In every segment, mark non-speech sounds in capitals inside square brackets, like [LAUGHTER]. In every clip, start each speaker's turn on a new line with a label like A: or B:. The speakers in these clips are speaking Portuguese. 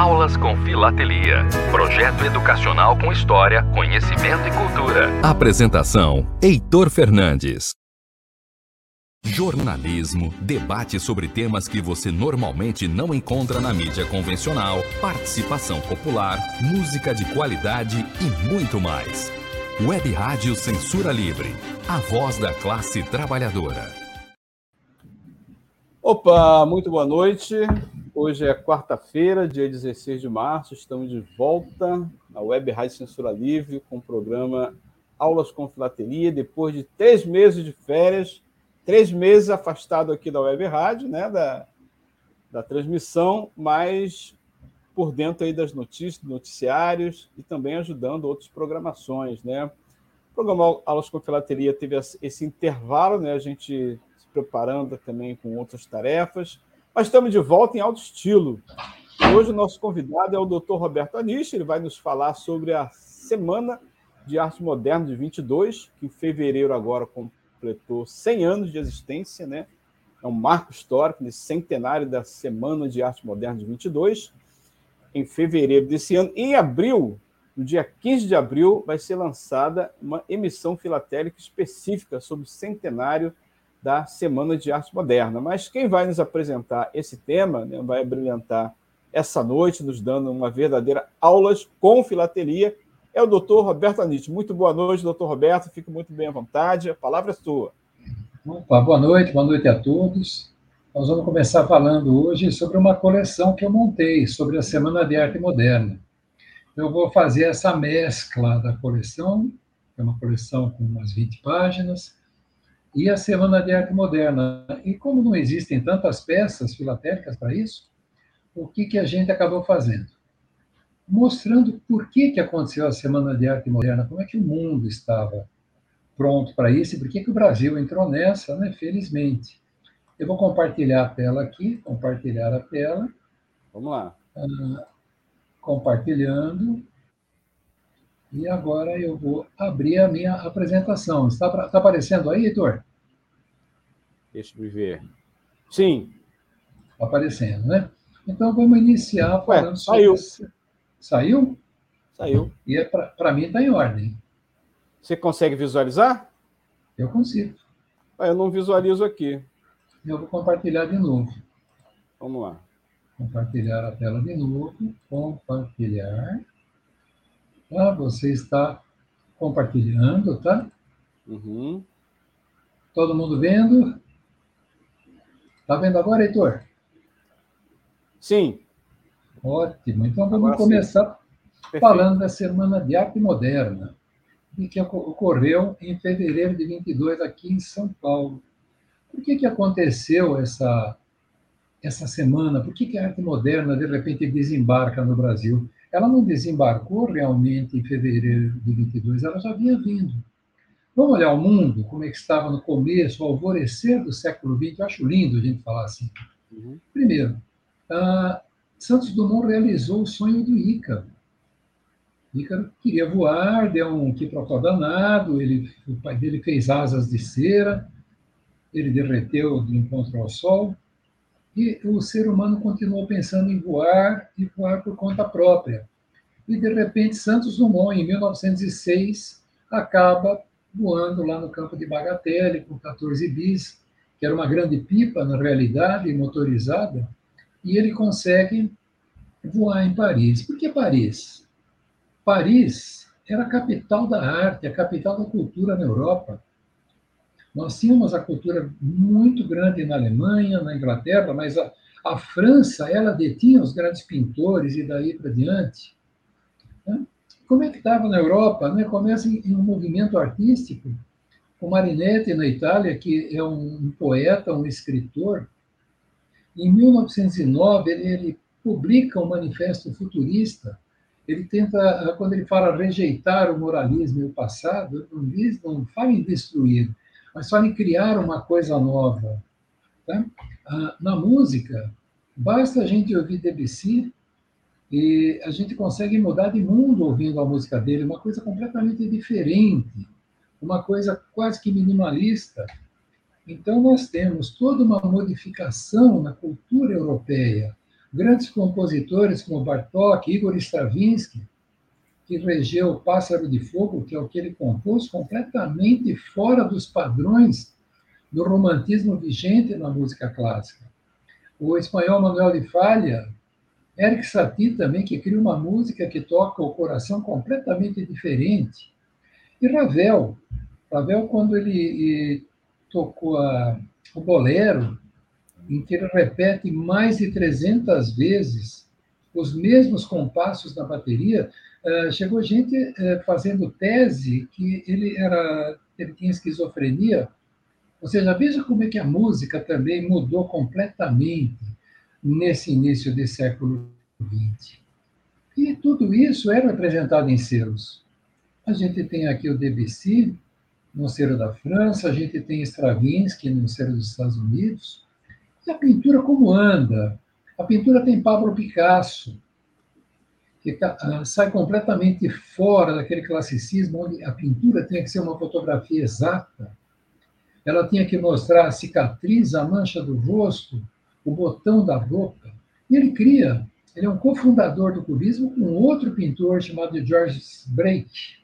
A: Aulas com Filatelia. Projeto educacional com história, conhecimento e cultura. Apresentação: Heitor Fernandes. Jornalismo, debate sobre temas que você normalmente não encontra na mídia convencional, participação popular, música de qualidade e muito mais. Web Rádio Censura Livre, a voz da classe trabalhadora.
B: Opa, muito boa noite. Hoje é quarta-feira, dia 16 de março. Estamos de volta na Web Rádio Censura Livre com o programa Aulas com Filatelia. Depois de três meses de férias, três meses afastado aqui da Web Rádio, né, da, da transmissão, mas por dentro aí das notícias, noticiários e também ajudando outras programações, né? O programa Aulas com Filatelia teve esse intervalo, né? A gente se preparando também com outras tarefas, mas estamos de volta em alto estilo. Hoje o nosso convidado é o Dr. Roberto Anish, ele vai nos falar sobre a Semana de Arte Moderna de 22, que em fevereiro agora completou 100 anos de existência, né? É um marco histórico nesse centenário da Semana de Arte Moderna de 22 em fevereiro desse ano. Em abril, no dia 15 de abril, vai ser lançada uma emissão filatélica específica sobre o centenário da Semana de Arte Moderna. Mas quem vai nos apresentar esse tema, né, vai brilhantar essa noite, nos dando uma verdadeira aulas com filatelia, é o doutor Roberto Anite. Muito boa noite, doutor Roberto. Fique muito bem à vontade. A palavra é sua.
C: Opa, boa noite, boa noite a todos. Nós vamos começar falando hoje sobre uma coleção que eu montei sobre a Semana de Arte Moderna. Eu vou fazer essa mescla da coleção, é uma coleção com umas 20 páginas, e a Semana de Arte Moderna. E como não existem tantas peças filatélicas para isso, o que, que a gente acabou fazendo? Mostrando por que, que aconteceu a Semana de Arte Moderna, como é que o mundo estava pronto para isso e por que, que o Brasil entrou nessa, né? felizmente. Eu vou compartilhar a tela aqui, compartilhar a tela.
B: Vamos lá.
C: Ah, compartilhando. E agora eu vou abrir a minha apresentação. Está, está aparecendo aí, Heitor?
B: Deixa eu ver. Sim.
C: Está aparecendo, né? Então vamos iniciar falando Ué,
B: saiu.
C: sobre. Saiu?
B: Saiu.
C: E é para mim está em ordem.
B: Você consegue visualizar?
C: Eu consigo.
B: Eu não visualizo aqui.
C: Eu vou compartilhar de novo.
B: Vamos lá.
C: Compartilhar a tela de novo. Compartilhar. Tá? Você está compartilhando, tá?
B: Uhum.
C: Todo mundo vendo? Tá vendo agora, Heitor?
B: Sim.
C: Ótimo. Então vamos agora começar sim. falando da Semana de Arte Moderna, que ocorreu em fevereiro de 22 aqui em São Paulo. Por que, que aconteceu essa, essa semana? Por que, que a arte moderna, de repente, desembarca no Brasil? Ela não desembarcou realmente em fevereiro de 22, ela já vinha vindo. Vamos olhar o mundo, como é que estava no começo, o alvorecer do século XX. Eu acho lindo a gente falar assim. Uhum. Primeiro, uh, Santos Dumont realizou o sonho do Ícaro. Ícaro queria voar, deu um quiprocó danado, ele, o pai dele fez asas de cera, ele derreteu de encontro ao Sol, e o ser humano continuou pensando em voar e voar por conta própria. E, de repente, Santos Dumont, em 1906, acaba voando lá no campo de Bagatelle, com 14 bis, que era uma grande pipa, na realidade, motorizada, e ele consegue voar em Paris. Por que Paris? Paris era a capital da arte, a capital da cultura na Europa. Nós tínhamos a cultura muito grande na Alemanha, na Inglaterra, mas a, a França, ela detinha os grandes pintores e daí para diante. Né? Como é que estava na Europa? Né? Começa em, em, um movimento artístico, o Marinetti na Itália, que é um, um poeta, um escritor. Em 1909, ele, ele publica um manifesto futurista. Ele tenta, quando ele fala rejeitar o moralismo e o passado, não, diz, não fala em destruir, mas só em criar uma coisa nova. Tá? Ah, na música, basta a gente ouvir Debussy e a gente consegue mudar de mundo ouvindo a música dele, uma coisa completamente diferente, uma coisa quase que minimalista. Então, nós temos toda uma modificação na cultura europeia, grandes compositores como Bartók, Igor Stravinsky, que regeu o Pássaro de Fogo, que é o que ele compôs, completamente fora dos padrões do romantismo vigente na música clássica. O espanhol Manuel de Falha, Eric Satie também, que cria uma música que toca o coração completamente diferente. E Ravel, Ravel quando ele tocou a, o bolero, em que ele repete mais de 300 vezes os mesmos compassos na bateria, chegou gente uh, fazendo tese que ele era ele tinha esquizofrenia. Ou seja, veja como é que a música também mudou completamente nesse início do século XX. E tudo isso era apresentado em selos. A gente tem aqui o Debussy, no selo da França, a gente tem Stravinsky no selo dos Estados Unidos. E a pintura como anda? A pintura tem Pablo Picasso, que tá, sai completamente fora daquele classicismo onde a pintura tinha que ser uma fotografia exata. Ela tinha que mostrar a cicatriz, a mancha do rosto, o botão da roupa. E ele cria, ele é um cofundador do cubismo com outro pintor chamado George Brake.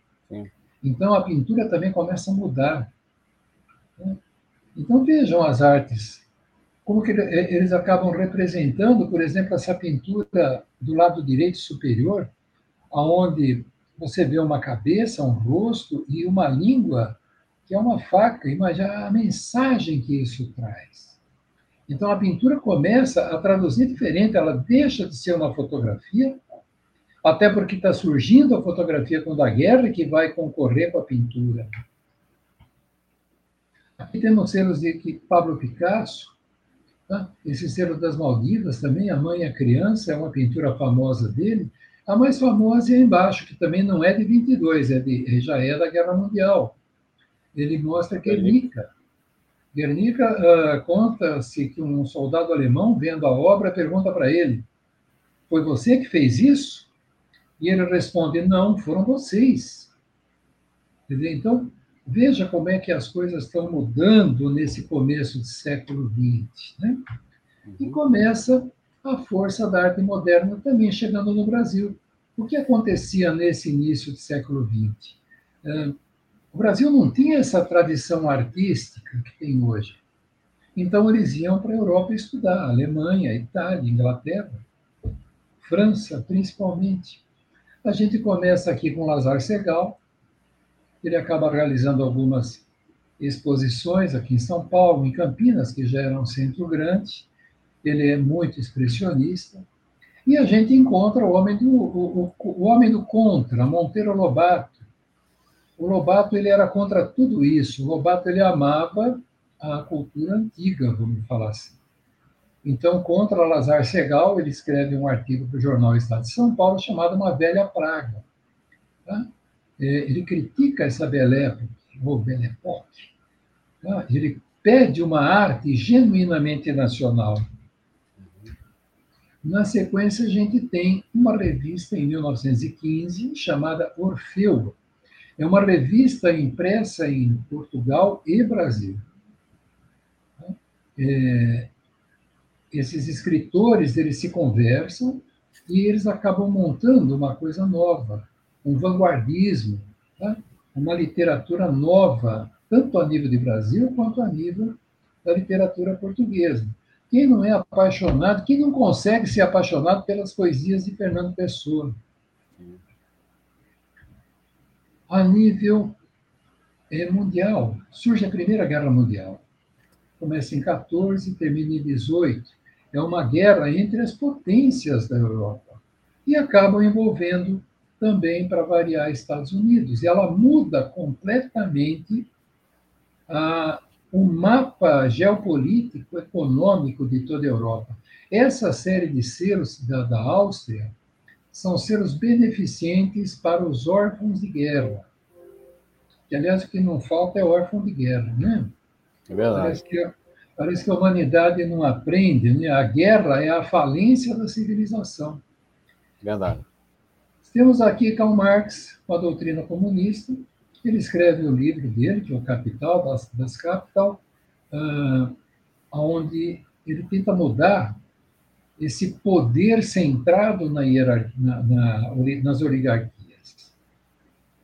C: Então a pintura também começa a mudar. Então vejam as artes, como que eles acabam representando, por exemplo, essa pintura do lado direito superior, aonde você vê uma cabeça, um rosto e uma língua que é uma faca. Imagina a mensagem que isso traz. Então a pintura começa a traduzir diferente, ela deixa de ser uma fotografia até porque está surgindo a fotografia com a guerra que vai concorrer com a pintura. Aqui temos selos de Pablo Picasso, tá? esse selo das Maldivas também, A Mãe e a Criança, é uma pintura famosa dele. A mais famosa é embaixo, que também não é de 22, é de, já é da Guerra Mundial. Ele mostra Guernica. Guernica uh, conta-se que um soldado alemão, vendo a obra, pergunta para ele: Foi você que fez isso? E ele responde: Não, foram vocês. Entendeu? Então, veja como é que as coisas estão mudando nesse começo do século XX. Né? E uhum. começa a força da arte moderna também chegando no Brasil. O que acontecia nesse início do século XX? É, o Brasil não tinha essa tradição artística que tem hoje. Então, eles iam para a Europa estudar, Alemanha, Itália, Inglaterra, França, principalmente. A gente começa aqui com Lazar Segal, ele acaba realizando algumas exposições aqui em São Paulo, em Campinas, que já era um centro grande. Ele é muito expressionista. E a gente encontra o homem do, o, o, o homem do contra, Monteiro Lobato. O Lobato ele era contra tudo isso. O Lobato ele amava a cultura antiga, vamos falar assim. Então, contra Lazar Segal, ele escreve um artigo para o jornal Estado de São Paulo chamado Uma Velha Praga. Tá? É, ele critica essa Belle Époque, ou Belle Époque. Tá? Ele pede uma arte genuinamente nacional. Na sequência, a gente tem uma revista em 1915 chamada Orfeu. É uma revista impressa em Portugal e Brasil. É, esses escritores eles se conversam e eles acabam montando uma coisa nova, um vanguardismo, tá? uma literatura nova, tanto a nível de Brasil quanto a nível da literatura portuguesa. Quem não é apaixonado, quem não consegue ser apaixonado pelas poesias de Fernando Pessoa? A nível é, mundial, surge a Primeira Guerra Mundial. Começa em 14 e termina em 18 é uma guerra entre as potências da Europa e acabam envolvendo também, para variar, Estados Unidos. E ela muda completamente a, o mapa geopolítico, econômico de toda a Europa. Essa série de selos da, da Áustria são selos beneficentes para os órfãos de guerra. Que, aliás, o que não falta é órfão de guerra, né?
B: É verdade. Parece que
C: Parece que a humanidade não aprende, né? a guerra é a falência da civilização.
B: Verdade.
C: Temos aqui Karl Marx com a doutrina comunista. Ele escreve o livro dele, que é o Capital, das, das Capital, uh, onde ele tenta mudar esse poder centrado na hierarquia, na, na, nas oligarquias.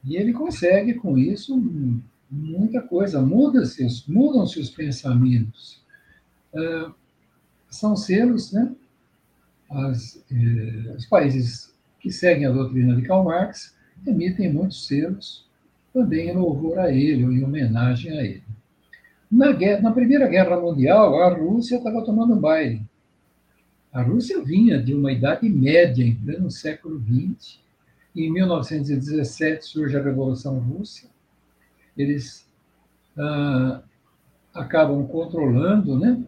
C: E ele consegue, com isso, muita coisa. Muda-se, mudam-se os pensamentos. Uh, são selos, né? As, eh, os países que seguem a doutrina de Karl Marx emitem muitos selos também em louvor a ele, ou em homenagem a ele. Na, guerra, na Primeira Guerra Mundial, a Rússia estava tomando baile. A Rússia vinha de uma idade média, em pleno século XX. Em 1917 surge a Revolução Russa. Eles ah, acabam controlando né,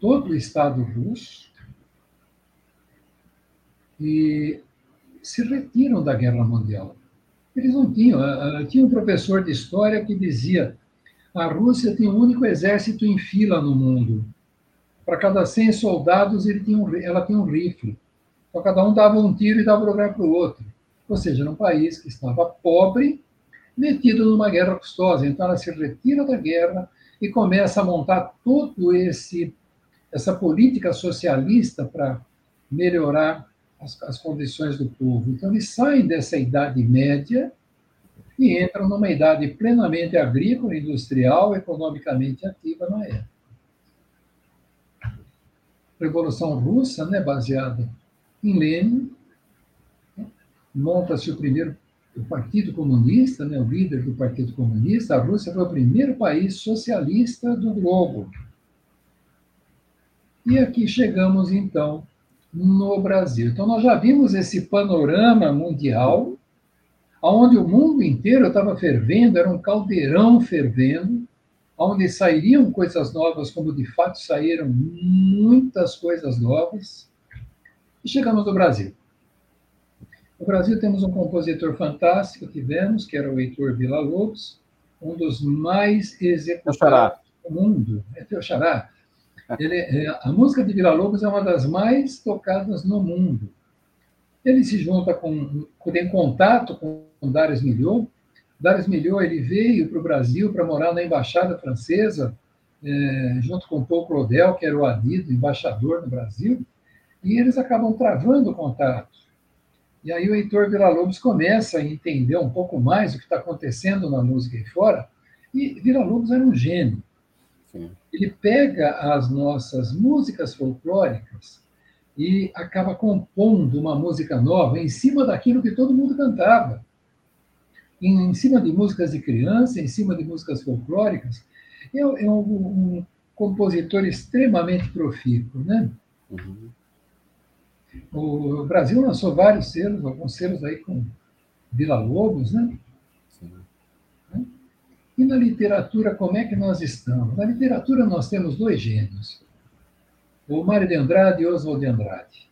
C: todo o Estado russo e se retiram da Guerra Mundial. Eles não tinham. Ah, ah, tinha um professor de história que dizia a Rússia tem um único exército em fila no mundo. Para cada 100 soldados, tinha um, ela tinha um rifle. Então, cada um dava um tiro e dava lugar para o outro. Ou seja, era um país que estava pobre, metido numa guerra custosa. Então, ela se retira da guerra e começa a montar todo esse essa política socialista para melhorar as, as condições do povo. Então, eles saem dessa idade média e entram numa idade plenamente agrícola, industrial, economicamente ativa na época. Revolução Russa, né, baseada em Lenin, monta-se o primeiro o Partido Comunista, né, o líder do Partido Comunista, a Rússia foi o primeiro país socialista do globo. E aqui chegamos, então, no Brasil. Então, nós já vimos esse panorama mundial, onde o mundo inteiro estava fervendo, era um caldeirão fervendo, onde sairiam coisas novas, como de fato saíram muitas coisas novas. E chegamos no Brasil. No Brasil temos um compositor fantástico, tivemos, que era o Heitor Villa-Lobos, um dos mais executados do mundo. É teu xará. Ele, é, a música de Vila Lobos é uma das mais tocadas no mundo. Ele se junta com, tem contato com Darius Milhaud. Darius Milhaud ele veio para o Brasil para morar na embaixada francesa, é, junto com Paul Claudel, que era o adido embaixador no Brasil, e eles acabam travando o contato. E aí o Heitor Villa-Lobos começa a entender um pouco mais o que está acontecendo na música aí fora, e Villa-Lobos era um gênio. Sim. Ele pega as nossas músicas folclóricas e acaba compondo uma música nova em cima daquilo que todo mundo cantava. Em, em cima de músicas de criança, em cima de músicas folclóricas. É, é um, um, compositor extremamente profícuo, né? Uhum. O Brasil lançou vários selos, alguns selos aí com Vila Lobos, né? E na literatura, como é que nós estamos? Na literatura, nós temos dois gênios: o Mário de Andrade e Oswald de Andrade.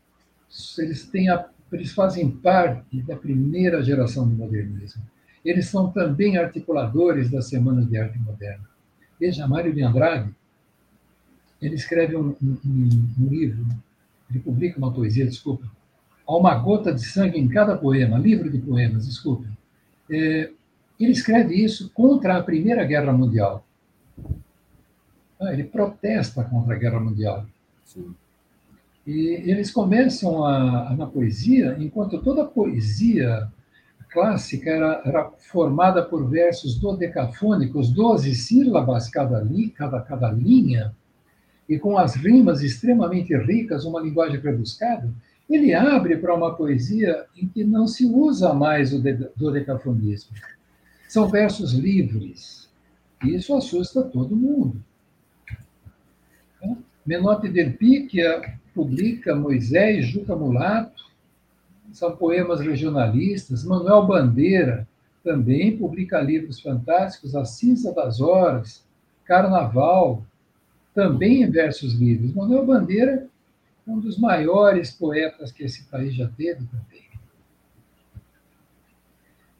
C: Eles, têm a, eles fazem parte da primeira geração do modernismo. Eles são também articuladores da Semana de Arte Moderna. Veja, Mário de Andrade, ele escreve um, um, um livro, ele publica uma poesia, desculpa, Há uma gota de sangue em cada poema, livro de poemas, desculpe. É, ele escreve isso contra a Primeira Guerra Mundial. Ah, ele protesta contra a Guerra Mundial. Sim. E eles começam a, na poesia, enquanto toda a poesia clássica era, era formada por versos dodecafônicos, 12 sílabas cada, li, cada, cada linha, e com as rimas extremamente ricas, uma linguagem rebuscada, ele abre para uma poesia em que não se usa mais o dodecafonismo. São versos livres. Isso assusta todo mundo. Menotti del Picchia publica Moisés Juca Mulato, são poemas regionalistas. Manuel Bandeira também publica livros fantásticos, A Cinza das Horas, Carnaval, também em versos livres. Manuel Bandeira é um dos maiores poetas que esse país já teve também.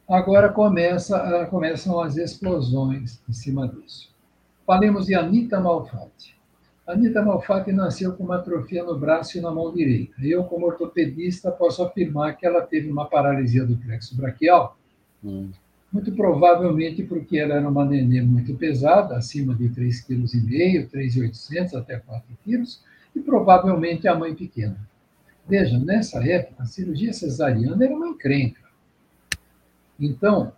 C: Agora começa, ah, começam as explosões em cima disso. Falemos de Anita Malfatti. Anita Malfatti nasceu com uma atrofia no braço e na mão direita. Eu, como ortopedista, posso afirmar que ela teve uma paralisia do plexo braquial, hum. muito provavelmente porque ela era uma nenê muito pesada, acima de 3,5 kg, 3,800 até 4 kg, e provavelmente a mãe pequena. Veja, nessa época, a cirurgia cesariana era uma encrenca. Então,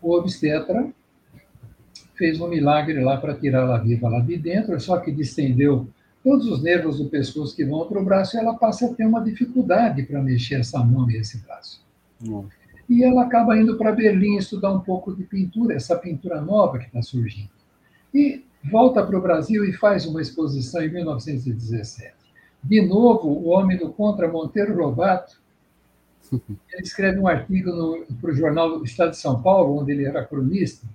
C: o obstetra fez um milagre lá para tirar ela viva lá de dentro, só que distendeu todos os nervos do pescoço que vão para o braço e ela passa a ter uma dificuldade para mexer essa mão e esse braço. E ela acaba indo para Berlim estudar um pouco de pintura, essa pintura nova que está surgindo. E volta para o Brasil e faz uma exposição em 1917. De novo, o homem do contra Monteiro Lobato, ele escreve um artigo para o jornal Estado de São Paulo, onde ele era cronista,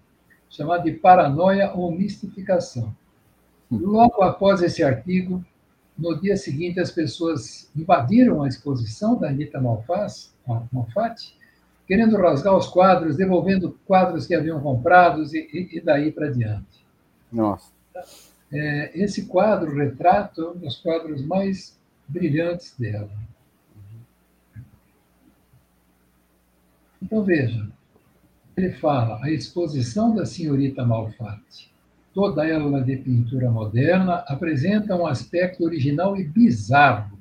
C: chamado de Paranoia ou Mistificação. Logo após esse artigo, no dia seguinte, as pessoas invadiram a exposição da Anitta Malfatti, querendo rasgar os quadros, devolvendo quadros que haviam comprados e, e daí para diante.
B: Nossa.
C: É, esse quadro, retrato, é um dos quadros mais brilhantes dela. Então, veja, ele fala a exposição da senhorita Malfatti, toda ela de pintura moderna, apresenta um aspecto original e bizarro,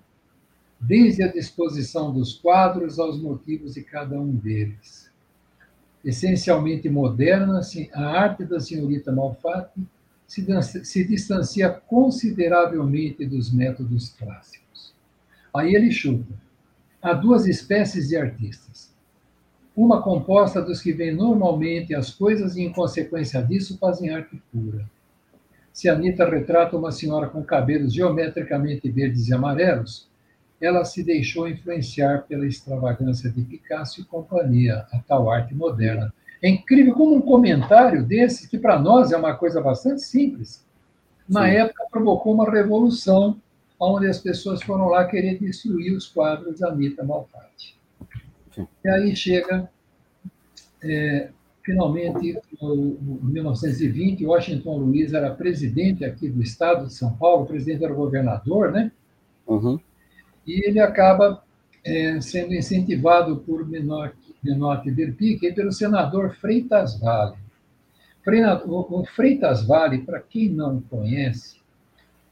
C: desde a disposição dos quadros aos motivos de cada um deles. Essencialmente moderna, a arte da senhorita Malfatti se, distancia consideravelmente dos métodos clássicos. Aí ele chuta. Há duas espécies de artistas. Uma composta dos que veem normalmente as coisas e, em consequência disso, fazem arte pura. Se Anitta retrata uma senhora com cabelos geometricamente verdes e amarelos, ela se deixou influenciar pela extravagância de Picasso e companhia, a tal arte moderna, é incrível como um comentário desse, que para nós é uma coisa bastante simples, na Sim. época provocou uma revolução, onde as pessoas foram lá querer destruir os quadros da Anitta Malfatti. E aí chega, é, finalmente, em 1920, Washington Luiz era presidente aqui do estado de São Paulo, o presidente era governador, né? Uhum. E ele acaba é, sendo incentivado por menor Menotti Verpique e pelo senador Freitas Vale. O Freitas Vale, para quem não conhece,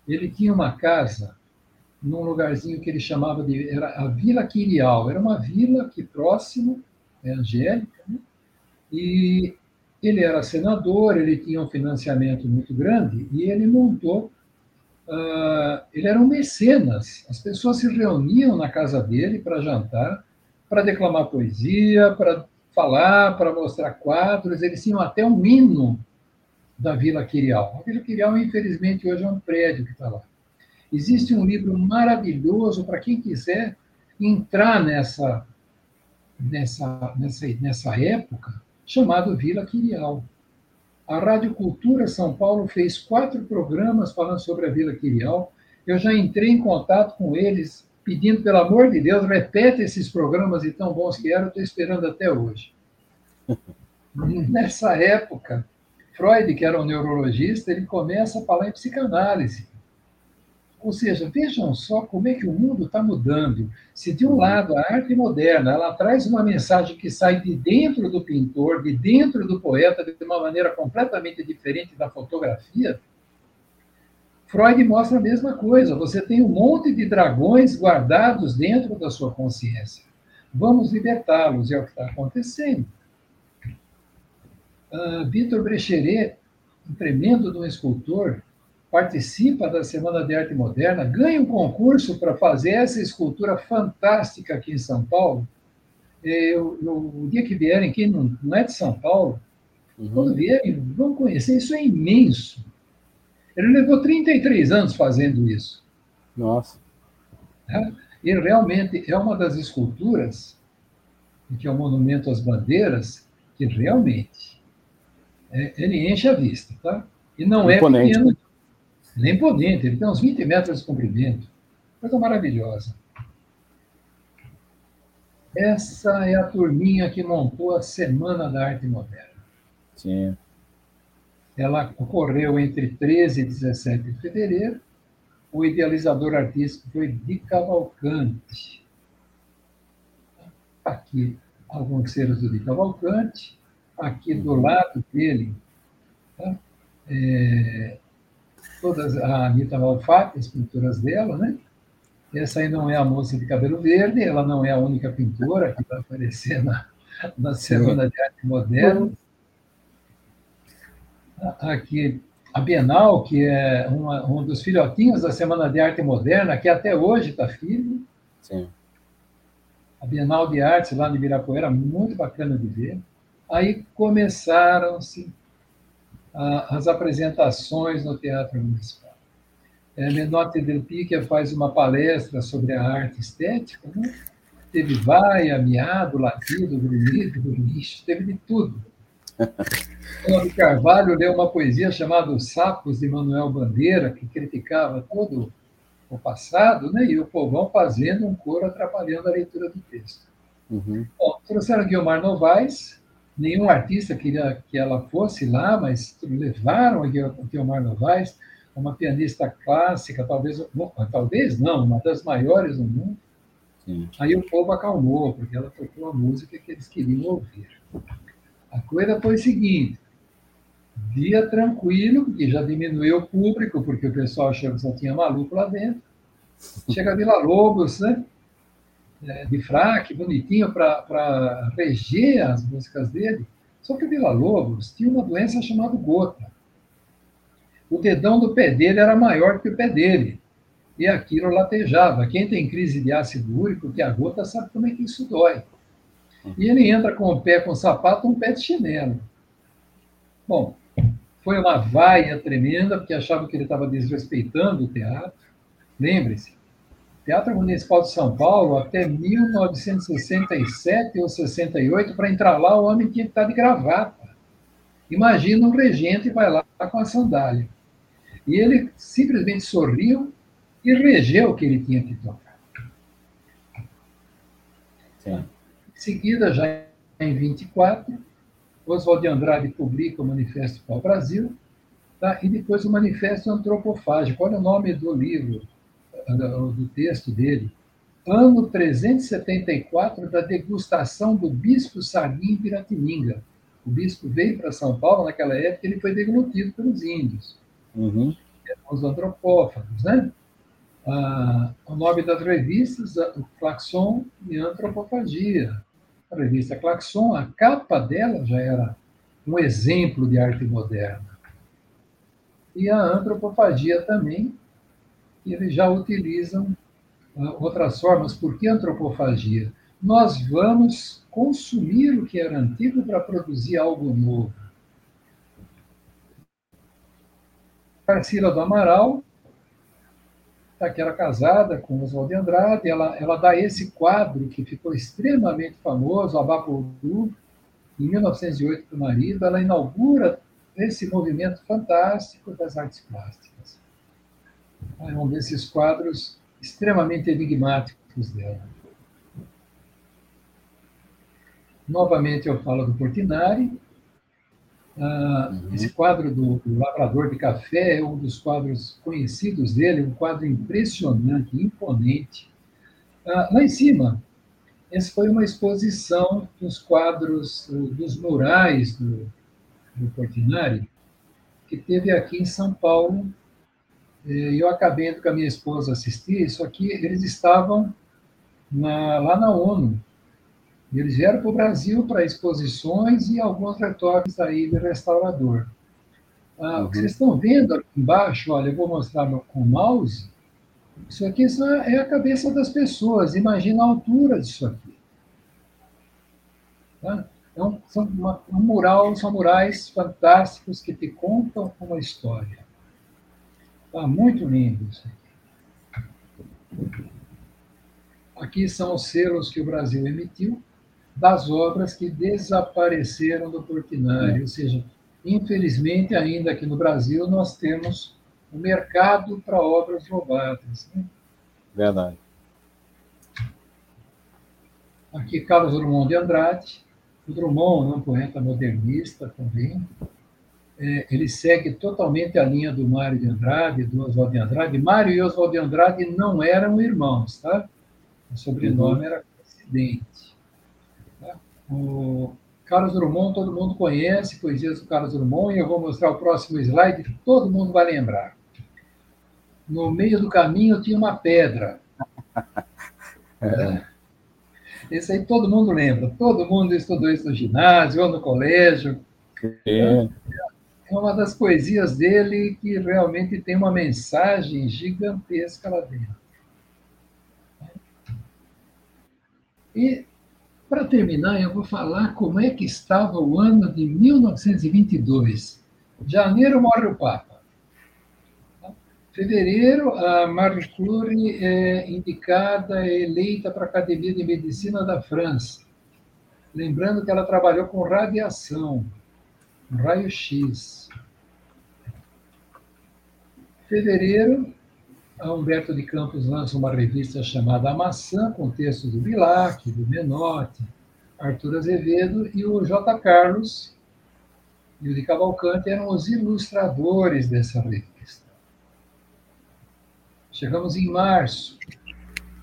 C: ele tinha uma casa num lugarzinho que ele chamava de era a Vila Quirial. Era uma vila que próximo, é Angélica, né? e ele era senador, ele tinha um financiamento muito grande e ele montou. Uh, ele era um mecenas. As pessoas se reuniam na casa dele para jantar para declamar poesia, para falar, para mostrar quadros. Eles tinham até um hino da Vila Quirial. A Vila Quirial, infelizmente, hoje é um prédio que está lá. Existe um livro maravilhoso para quem quiser entrar nessa, nessa, nessa, nessa época, chamado Vila Quirial. A Rádio Cultura São Paulo fez quatro programas falando sobre a Vila Quirial. Eu já entrei em contato com eles pedindo, pelo amor de Deus, repete esses programas e tão bons que eram, estou esperando até hoje. [LAUGHS] Nessa época, Freud, que era um neurologista, ele começa a falar em psicanálise. Ou seja, vejam só como é que o mundo está mudando. Se de um lado a arte moderna ela traz uma mensagem que sai de dentro do pintor, de dentro do poeta, de uma maneira completamente diferente da fotografia, Freud mostra a mesma coisa. Você tem um monte de dragões guardados dentro da sua consciência. Vamos libertá-los, é o que está acontecendo. Uh, Vitor Brecheret, um tremendo de um escultor, participa da Semana de Arte Moderna, ganha um concurso para fazer essa escultura fantástica aqui em São Paulo. Eu, eu, o dia que vierem, quem não, não é de São Paulo, uhum. quando vierem, vão conhecer, isso é imenso. Ele levou 33 anos fazendo isso.
B: Nossa.
C: É? E realmente é uma das esculturas, que é o Monumento às Bandeiras, que realmente é, ele enche a vista, tá? E não é imponente. é pequeno, nem imponente, ele tem uns 20 metros de comprimento. Coisa maravilhosa. Essa é a turminha que montou a Semana da Arte Moderna.
B: Sim
C: ela ocorreu entre 13 e 17 de fevereiro. O idealizador artístico foi Di Cavalcante. Aqui, alguns seres do Di Cavalcante. Aqui do lado dele, tá? é, todas a Anitta Malfatti, as pinturas dela, né? Essa aí não é a moça de cabelo verde, ela não é a única pintora que vai aparecer na, na Semana de Arte Moderna. Aqui, a Bienal, que é uma, um dos filhotinhos da Semana de Arte Moderna, que até hoje está firme. Sim. A Bienal de Artes lá no Ibirapuera, muito bacana de ver. Aí começaram-se as apresentações no Teatro Municipal. É, Menotti del Picchia faz uma palestra sobre a arte estética, né? teve vaia, miado, latido, grunhido, lixo, teve de tudo. [LAUGHS] Antônio Carvalho leu uma poesia chamada Os Sapos, de Manuel Bandeira, que criticava todo o passado, né? e o povão fazendo um coro atrapalhando a leitura do texto. Uhum. Bom, trouxeram Guilmar Novaes, nenhum artista queria que ela fosse lá, mas levaram a Guilmar Novaes, uma pianista clássica, talvez, talvez não, uma das maiores do mundo. Sim. Aí o povo acalmou, porque ela tocou a música que eles queriam ouvir. A coisa foi o seguinte: dia tranquilo, porque já diminuiu o público, porque o pessoal achou que só tinha maluco lá dentro. Chega Vila Lobos, né? De fraque, bonitinho, para reger as músicas dele. Só que o Vila Lobos tinha uma doença chamada gota. O dedão do pé dele era maior que o pé dele. E aquilo latejava. Quem tem crise de ácido úrico, que a gota, sabe como é que isso dói. E ele entra com o pé com sapato, um pé de chinelo. Bom, foi uma vaia tremenda, porque achavam que ele estava desrespeitando o teatro. Lembre-se, Teatro Municipal de São Paulo, até 1967 ou 68, para entrar lá, o homem tinha que estar de gravata. Imagina um regente vai lá com a sandália. E ele simplesmente sorriu e regeu o que ele tinha que tocar. Sim. Em seguida, já em 24, Oswald de Andrade publica o Manifesto para o Brasil, tá? e depois o Manifesto Antropofágico. Olha o nome do livro, do texto dele. Ano 374 da degustação do bispo Sarguim em Piratininga. O bispo veio para São Paulo naquela época ele foi deglutido pelos índios. Uhum. Os antropófagos, né? Ah, o nome das revistas, o Claxon e Antropofagia. A revista Claxon, a capa dela já era um exemplo de arte moderna. E a antropofagia também, eles já utilizam uh, outras formas. Por que antropofagia? Nós vamos consumir o que era antigo para produzir algo novo. Tarsila do Amaral, tá, que era casada com Oswald de Andrade, ela, ela dá esse quadro que ficou extremamente famoso, Abaporu, em 1908 para o marido, ela inaugura esse movimento fantástico das artes plásticas. É um desses quadros extremamente enigmáticos dela. Novamente eu falo do Portinari. Ah, uhum. Esse quadro do, do, Lavrador de Café é um dos quadros conhecidos dele, um quadro impressionante, imponente. Ah, lá em cima, essa foi uma exposição dos quadros, dos murais do, do Portinari, que teve aqui em São Paulo e eu acabei indo com a minha esposa assistir, isso aqui, eles estavam na, lá na ONU. Eles vieram para o Brasil para exposições e alguns retoques aí de restaurador. Ah, uhum. O que vocês estão vendo aqui embaixo, olha, eu vou mostrar com o mouse. Isso aqui é a cabeça das pessoas. Imagina a altura disso aqui. Tá? Então, são uma, um mural, são murais fantásticos que te contam uma história. Está muito lindo isso aqui. Aqui são os selos que o Brasil emitiu das obras que desapareceram do Portinari. Ou seja, infelizmente, ainda aqui no Brasil, nós temos um mercado para obras roubadas. Né?
B: Verdade.
C: Aqui, Carlos Drummond de Andrade. O Drummond, um poeta modernista também, é, ele segue totalmente a linha do Mário de Andrade, do Oswald de Andrade. Mário e Oswald de Andrade não eram irmãos, tá? O sobrenome uhum. era coincidente. Tá? O Carlos Drummond, todo mundo conhece, poesias do Carlos Drummond, e eu vou mostrar o próximo slide, que todo mundo vai lembrar. No meio do caminho tinha uma pedra. [LAUGHS] É. Esse aí todo mundo lembra. Todo mundo estudou isso no ginásio ou no colégio. É. é uma das poesias dele que realmente tem uma mensagem gigantesca lá dentro. E, para terminar, eu vou falar como é que estava o ano de 1922. Janeiro morre o Papa. Fevereiro, a Marie Curie é indicada, é eleita para a Academia de Medicina da França. Lembrando que ela trabalhou com radiação, raio-x. Fevereiro, Humberto de Campos lança uma revista chamada A Maçã, com textos do Bilac, do Menotti, Arthur Azevedo e o J. Carlos e o de Cavalcante eram os ilustradores dessa revista. Chegamos em março.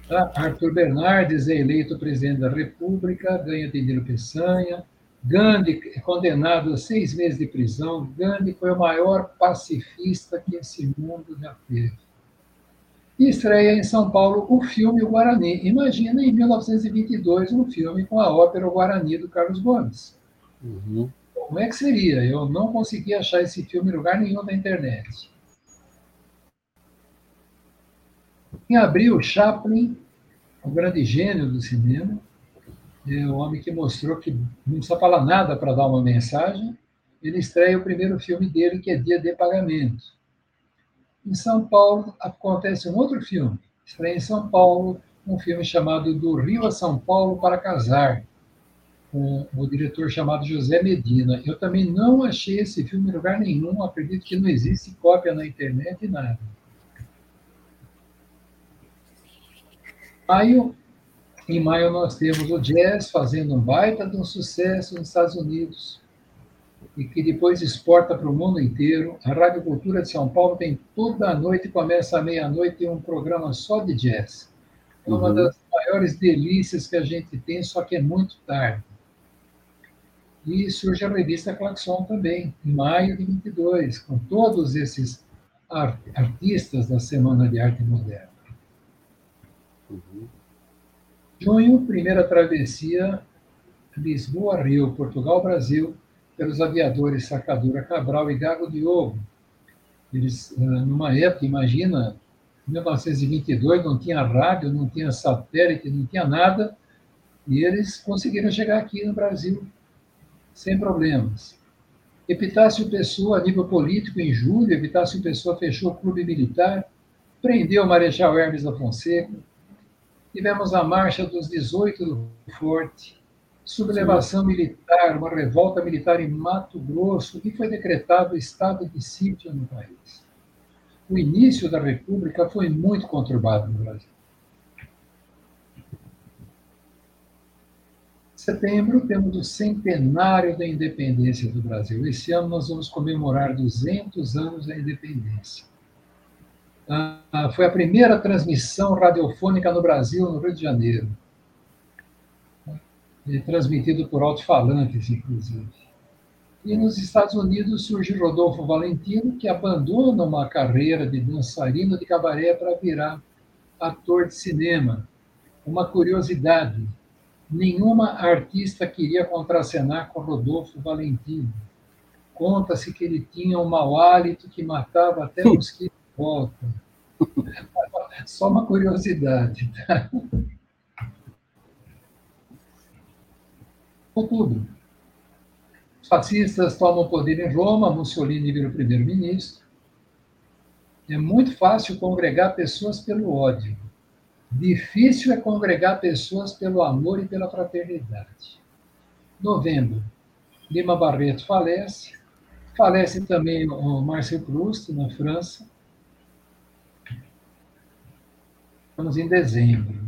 C: Tá? Arthur Bernardes é eleito presidente da República, ganha Tendino Peçanha. Gandhi condenado a seis meses de prisão. Gandhi foi o maior pacifista que esse mundo já teve e estreia em São Paulo o filme O Guarani. Imagina em 1922 um filme com a ópera Guarani do Carlos Gomes. Uhum. Como é que seria? Eu não consegui achar esse filme em lugar nenhum da internet. Em abril, Chaplin, o grande gênio do cinema, é o homem que mostrou que não precisa falar nada para dar uma mensagem, ele estreia o primeiro filme dele, que é Dia de Pagamento. Em São Paulo acontece um outro filme, estreia em São Paulo, um filme chamado Do Rio a São Paulo para Casar, com o diretor chamado José Medina. Eu também não achei esse filme em lugar nenhum, acredito que não existe cópia na internet e nada. Maio, em maio nós temos o jazz fazendo um baita de um sucesso nos Estados Unidos e que depois exporta para o mundo inteiro. A Rádio Cultura de São Paulo tem toda a noite, começa à meia-noite, um programa só de jazz. É uma uhum. das maiores delícias que a gente tem, só que é muito tarde. E surge a revista Claxon também, em maio de 22, com todos esses artistas da Semana de Arte Moderna. Uhum. Junho, primeira travessia Lisboa-Rio, Portugal-Brasil, pelos aviadores Sacadura Cabral e Gago Diogo. Eles, eh, numa época, imagina, 1922, não tinha rádio, não tinha satélite, não tinha nada, e eles conseguiram chegar aqui no Brasil sem problemas. Epitácio Pessoa, a nível político, em julho, Epitácio Pessoa fechou o clube militar, prendeu o Marechal Hermes da Fonseca, tivemos a marcha dos 18 do Forte, sublevação militar, uma revolta militar em Mato Grosso, e foi decretado estado de sítio no país. O início da República foi muito conturbado no Brasil. Em setembro, temos o centenário da independência do Brasil. Esse ano nós vamos comemorar 200 anos da independência. Ah, foi a primeira transmissão radiofônica no Brasil, no Rio de Janeiro transmitido por alto-falantes, inclusive. E nos Estados Unidos surge Rodolfo Valentino, que abandona uma carreira de dançarino de cabaré para virar ator de cinema. Uma curiosidade: nenhuma artista queria contracenar com Rodolfo Valentino. Conta-se que ele tinha um mau hálito que matava até mosquito de volta. [LAUGHS] Só uma curiosidade. Tá? Outubro. Os fascistas tomam poder em Roma, Mussolini vira o primeiro-ministro. É muito fácil congregar pessoas pelo ódio. Difícil é congregar pessoas pelo amor e pela fraternidade. Novembro. Lima Barreto falece. Falece também o Marcel Proust, na França. Estamos em dezembro,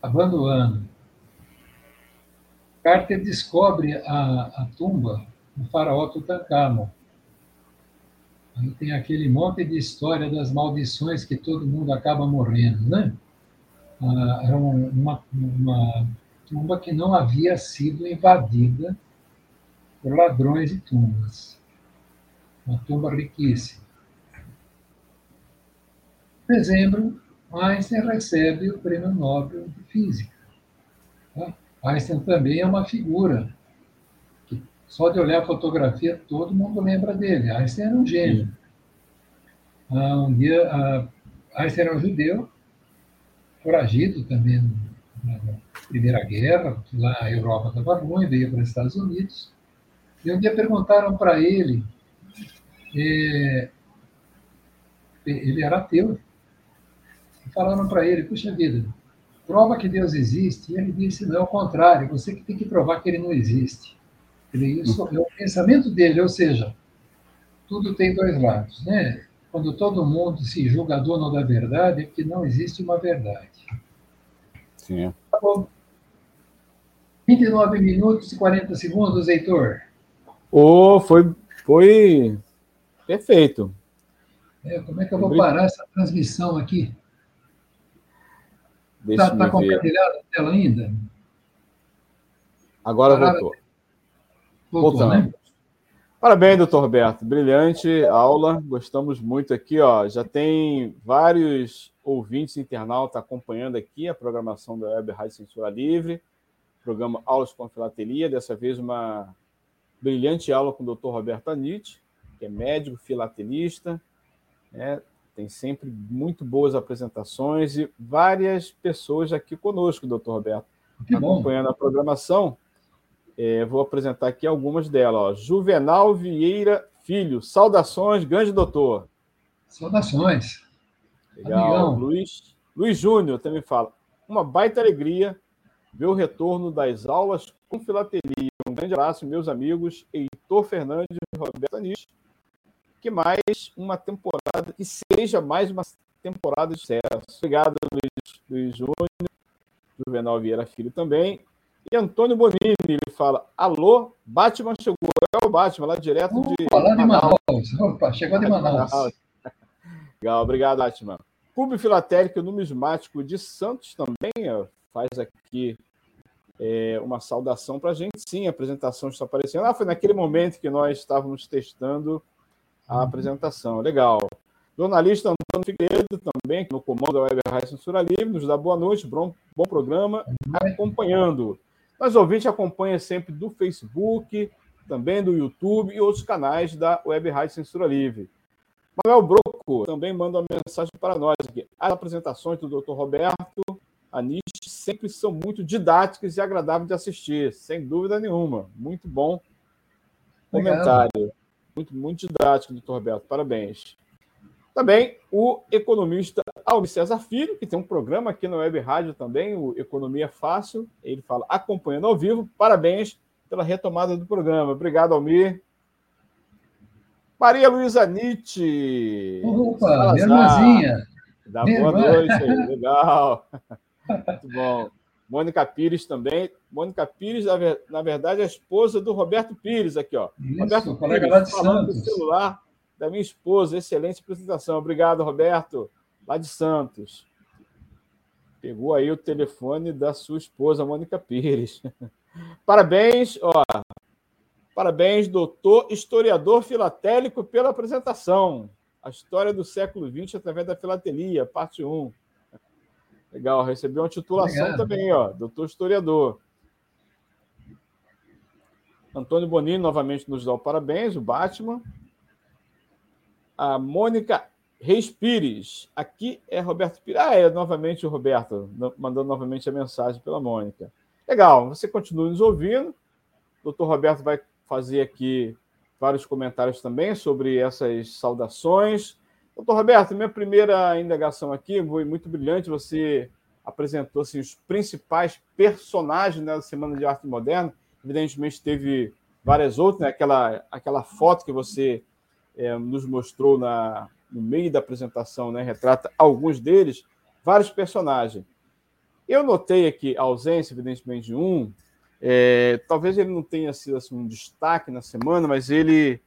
C: acabando o ano. Carter descobre a, a tumba do faraó Tutankhamon. Aí tem aquele monte de história das maldições que todo mundo acaba morrendo, né? Ah, era uma, uma tumba que não havia sido invadida por ladrões de tumbas. Uma tumba riquíssima. dezembro, Einstein recebe o Prêmio Nobel de Física. Tá? Einstein também é uma figura que, só de olhar a fotografia, todo mundo lembra dele. Einstein era um gênio. Ah, um dia, ah, Einstein era um judeu, foragido também na Primeira Guerra, lá a Europa estava ruim, veio para os Estados Unidos. E um dia perguntaram para ele, é, ele era ateu, falaram para ele, puxa vida, prova que Deus existe. E ele disse, não, é o contrário, você que tem que provar que ele não existe. Ele, isso é o pensamento dele, ou seja, tudo tem dois lados, né? Quando todo mundo se julga dono da verdade, é que não existe uma verdade.
B: Sim.
C: Tá bom. 29 minutos e 40 segundos, Heitor.
B: Oh, foi, foi perfeito.
C: É, como é que eu vou parar essa transmissão aqui? Está tá, tá compartilhada a tela ainda?
B: Agora voltou. Voltou, né? Parabéns, doutor Roberto. Brilhante aula. Gostamos muito aqui. Ó. Já tem vários ouvintes internautas acompanhando aqui a programação da Web Rádio Censura Livre, programa Aulas com Filatelia. Dessa vez, uma brilhante aula com o doutor Roberto Anite, que é médico filatelista, né? Tem sempre muito boas apresentações e várias pessoas aqui conosco, doutor Roberto, que acompanhando bom. a programação. É, vou apresentar aqui algumas delas. Ó. Juvenal Vieira Filho, saudações, grande doutor.
C: Saudações.
B: Legal. Luiz, Luiz Júnior também fala. Uma baita alegria ver o retorno das aulas com filatelia. Um grande abraço, meus amigos, Heitor Fernandes e Roberto Anis que mais uma temporada, que seja mais uma temporada de sucesso. Obrigado, Luiz, Luiz Júnior, Juvenal Vieira Filho também. E Antônio Bonini, ele fala: Alô, Batman chegou. É o Batman, lá direto de.
C: Lá de Manaus. Opa, chegou de Manaus. [LAUGHS]
B: Legal, obrigado, Batman. Clube Filatélico Numismático de Santos também ó, faz aqui é, uma saudação para a gente. Sim, a apresentação está aparecendo. Ah, foi naquele momento que nós estávamos testando a apresentação. Legal. Jornalista Antônio Figueiredo, também, no comando da Web Rádio Censura Livre, nos dá boa noite, bom, bom programa, acompanhando. Mas ouvinte acompanha sempre do Facebook, também do YouTube e outros canais da Web Rádio Censura Livre. Manuel Broco também manda uma mensagem para nós aqui. As apresentações do Dr. Roberto Anish sempre são muito didáticas e agradáveis de assistir, sem dúvida nenhuma. Muito bom comentário. Muito, muito didático, doutor Roberto. Parabéns. Também o economista Alves César Filho, que tem um programa aqui na Web Rádio também, o Economia Fácil. Ele fala acompanhando ao vivo. Parabéns pela retomada do programa. Obrigado, Almir. Maria Luísa Nietzsche.
C: Opa, minha irmãzinha.
B: Dá boa noite aí. Legal. [LAUGHS] Muito bom. Mônica Pires também. Mônica Pires, na verdade, é a esposa do Roberto Pires, aqui, ó.
C: Isso,
B: Roberto
C: Pires, lá de
B: falando Santos. do celular da minha esposa. Excelente apresentação. Obrigado, Roberto, lá de Santos. Pegou aí o telefone da sua esposa, Mônica Pires. [LAUGHS] Parabéns, ó. Parabéns, doutor historiador filatélico, pela apresentação. A história do século XX através da filatelia, parte 1. Legal, recebeu uma titulação Obrigado. também, ó, doutor historiador. Antônio Bonini novamente nos dá o parabéns, o Batman. A Mônica Reis Pires. Aqui é Roberto Pires. Ah, é novamente o Roberto, mandando novamente a mensagem pela Mônica. Legal, você continua nos ouvindo. O doutor Roberto vai fazer aqui vários comentários também sobre essas saudações. Doutor Roberto, minha primeira indagação aqui foi muito brilhante. Você apresentou assim, os principais personagens né, da Semana de Arte Moderna. Evidentemente, teve várias outras, né? aquela, aquela foto que você é, nos mostrou na, no meio da apresentação, né? retrata alguns deles, vários personagens. Eu notei aqui a ausência, evidentemente, de um. É, talvez ele não tenha sido assim, um destaque na semana, mas ele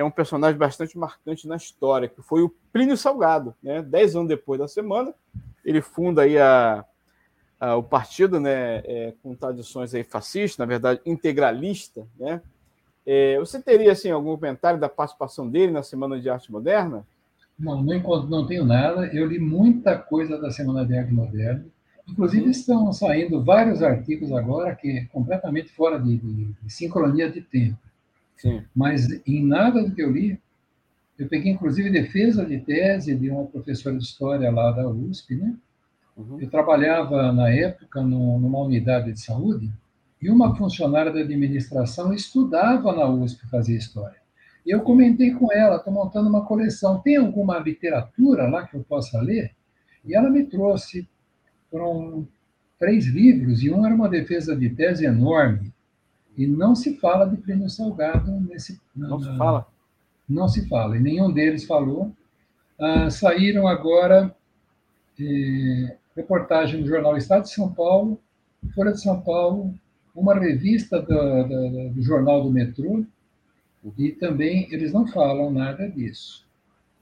B: é um personagem bastante marcante na história, que foi o Plínio Salgado. Né? Dez anos depois da semana, ele funda aí a, a o partido né, é, com tradições aí fascistas, na verdade, integralista. Né? É, você teria assim, algum comentário da participação dele na Semana de Arte Moderna?
C: Não, não, não tenho nada. Eu li muita coisa da Semana de Arte Moderna. Inclusive, uhum. estão saindo vários artigos agora que é completamente fora de, de, de sincronia de tempo. Sim. Mas em nada do que eu li, eu peguei inclusive defesa de tese de uma professora de história lá da USP, né? Uhum. Eu trabalhava na época numa unidade de saúde e uma funcionária da administração estudava na USP fazer história. E eu comentei com ela, estou montando uma coleção, tem alguma literatura lá que eu possa ler? E ela me trouxe, foram três livros, e um era uma defesa de tese enorme, e não se fala de Prêmio Salgado nesse.
B: Não se fala?
C: Não se fala, e nenhum deles falou. Ah, saíram agora eh, reportagem do jornal Estado de São Paulo, Folha de São Paulo, uma revista do, do, do jornal do metrô, e também eles não falam nada disso.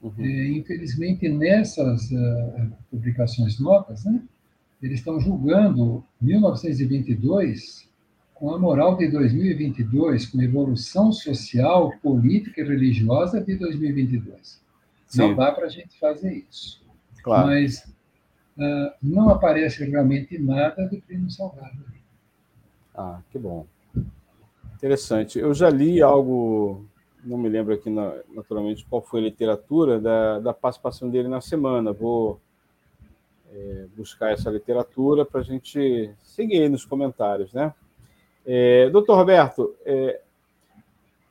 C: Uhum. É, infelizmente, nessas uh, publicações novas, né, eles estão julgando 1922 com a moral de 2022, com a evolução social, política e religiosa de 2022. Sim. Não dá para a gente fazer isso. Claro. Mas uh, não aparece realmente nada do Primo Salgado.
B: Ah, que bom. Interessante. Eu já li algo, não me lembro aqui naturalmente qual foi a literatura, da, da participação dele na semana. Vou é, buscar essa literatura para a gente seguir aí nos comentários, né? É, doutor Roberto, é,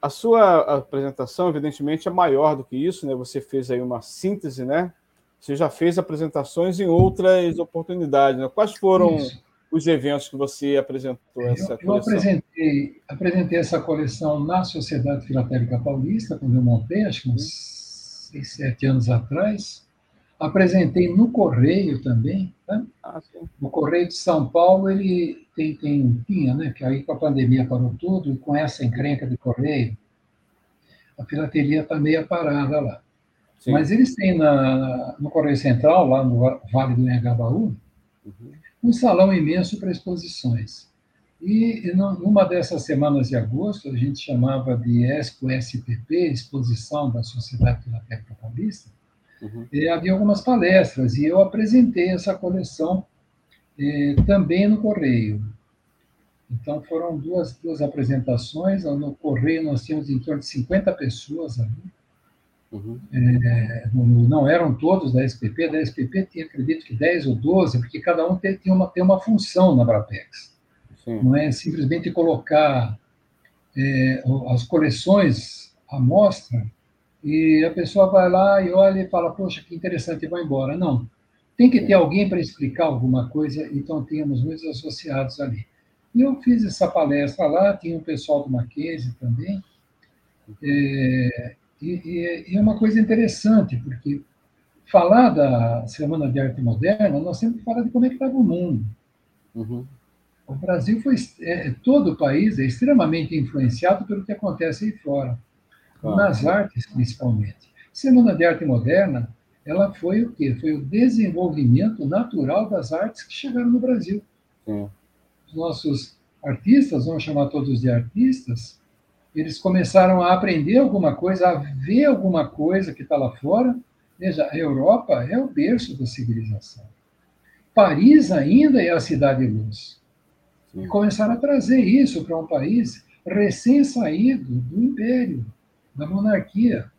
B: a sua apresentação, evidentemente, é maior do que isso, né? Você fez aí uma síntese, né? Você já fez apresentações em outras oportunidades, né? Quais foram isso os eventos que você apresentou essa eu,
C: coleção? Eu apresentei, apresentei essa coleção na Sociedade Filatélica Paulista, quando eu montei, acho que uns seis, sete anos atrás. Apresentei no Correio também. Tá? Ah, o Correio de São Paulo, ele tem, tem, tinha, né? Que aí com a pandemia parou tudo, e com essa encrenca de Correio, a filatelia está meio parada lá. Sim. Mas eles têm na, no Correio Central, lá no Vale do Engabaú, uhum um salão imenso para exposições. E numa dessas semanas de agosto, a gente chamava de Expo SPP, Exposição da Sociedade Filatélica Paulista, uhum. e havia algumas palestras, e eu apresentei essa coleção eh, também no Correio. Então, foram duas, duas apresentações. No Correio, nós tínhamos em torno de 50 pessoas ali. Uhum. É, não eram todos da SPP, da SPP tinha, acredito que 10 ou 12, porque cada um tem, tem, uma, tem uma função na Brapex. Sim. Não é simplesmente colocar é, as coleções à mostra e a pessoa vai lá e olha e fala, poxa, que interessante, e vai embora. Não. Tem que ter alguém para explicar alguma coisa, então tínhamos muitos associados ali. E eu fiz essa palestra lá, tinha o pessoal do Mackenzie também, é, e, e, é uma coisa interessante, porque falar da Semana de Arte Moderna, nós sempre falamos de como é que estava o mundo. Uhum. O Brasil foi, é, todo o país é extremamente influenciado pelo que acontece aí fora, claro. nas artes principalmente. Semana de Arte Moderna, ela foi o quê? Foi o desenvolvimento natural das artes que chegaram no Brasil. Sim. Os nossos artistas, vamos chamar todos de artistas, eles começaram a aprender alguma coisa, a ver alguma coisa que está lá fora. Veja, a Europa é o berço da civilização. Paris ainda é a cidade luz. E começaram a trazer isso para um país recém-saído do império, da monarquia.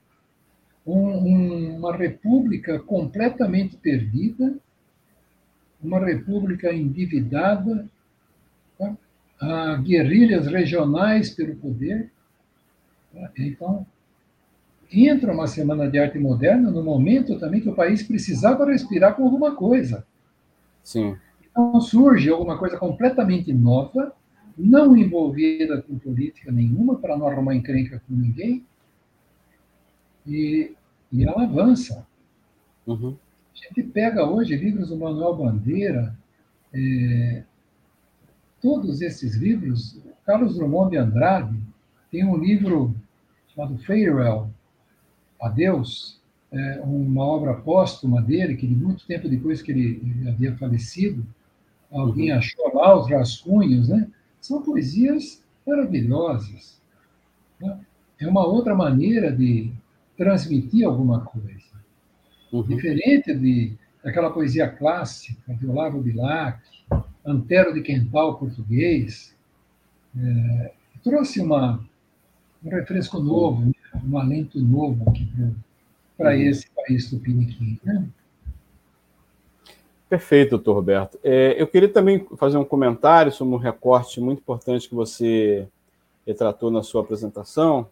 C: Um, um, uma república completamente perdida, uma república endividada, tá? ah, guerrilhas regionais pelo poder, então, entra uma semana de arte moderna no momento também que o país precisava respirar com alguma coisa. Sim. Então surge alguma coisa completamente nova, não envolvida com política nenhuma, para não arrumar encrenca com ninguém, e, e ela avança. Uhum. A gente pega hoje livros do Manuel Bandeira, é, todos esses livros, Carlos Drummond de Andrade, tem um livro chamado Farewell, Adeus, é uma obra póstuma dele, que muito tempo depois que ele, ele havia falecido, alguém uhum. achou lá os rascunhos, né? São poesias maravilhosas. Né? É uma outra maneira de transmitir alguma coisa. Uhum. Diferente de, daquela poesia clássica de Olavo Bilac, Antero de Quental português, é, trouxe uma, um refresco novo, né? um alento novo aqui para uhum. esse país tupiniquim. Né?
B: Perfeito, doutor Roberto. É, eu queria também fazer um comentário sobre um recorte muito importante que você retratou na sua apresentação,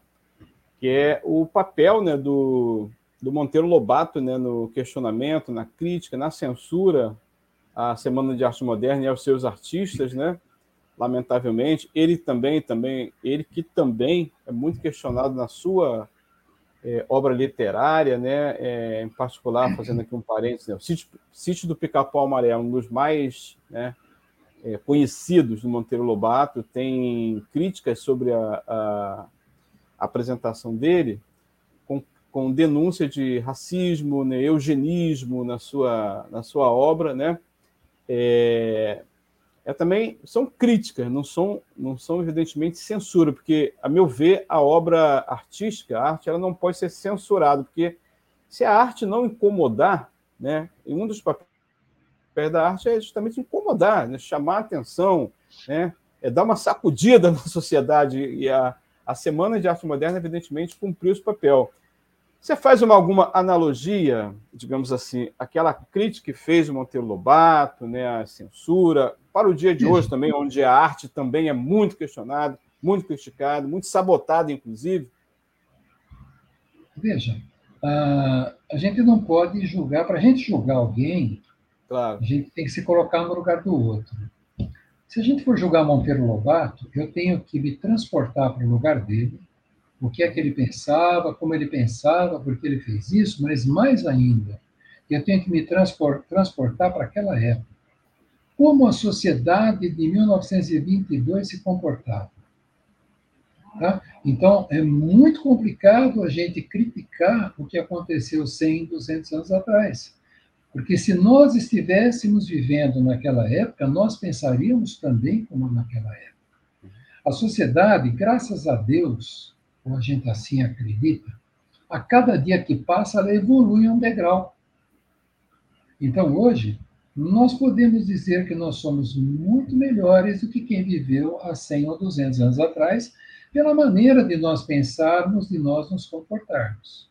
B: que é o papel né, do, do Monteiro Lobato né, no questionamento, na crítica, na censura à Semana de Arte Moderna e aos seus artistas, né? Lamentavelmente, ele também, também, ele que também é muito questionado na sua é, obra literária, né? É, em particular, fazendo aqui um parênteses, né? o Sítio, Sítio do Pica-Pau Amarelo, um dos mais né, é, conhecidos do Monteiro Lobato, tem críticas sobre a, a, a apresentação dele, com, com, denúncia de racismo, né, eugenismo na sua, na sua obra, né? É, é também são críticas, não são, não são evidentemente censura, porque a meu ver a obra artística, a arte, ela não pode ser censurada, porque se a arte não incomodar, né, e um dos papéis da arte é justamente incomodar, né, chamar a atenção, né, é dar uma sacudida [LAUGHS] na sociedade e a, a semana de arte moderna evidentemente cumpriu esse papel. Você faz uma, alguma analogia, digamos assim, aquela crítica que fez o Monteiro Lobato, né, a censura, para o dia de hoje também, onde a arte também é muito questionada, muito criticada, muito sabotada, inclusive?
C: Veja, a, a gente não pode julgar, para a gente julgar alguém, claro. a gente tem que se colocar no lugar do outro. Se a gente for julgar Monteiro Lobato, eu tenho que me transportar para o lugar dele, o que é que ele pensava, como ele pensava, por que ele fez isso, mas mais ainda, eu tenho que me transportar para aquela época. Como a sociedade de 1922 se comportava. Tá? Então, é muito complicado a gente criticar o que aconteceu 100, 200 anos atrás. Porque se nós estivéssemos vivendo naquela época, nós pensaríamos também como naquela época. A sociedade, graças a Deus, ou a gente assim acredita, a cada dia que passa, ela evolui um degrau. Então, hoje, nós podemos dizer que nós somos muito melhores do que quem viveu há 100 ou 200 anos atrás, pela maneira de nós pensarmos, de nós nos comportarmos.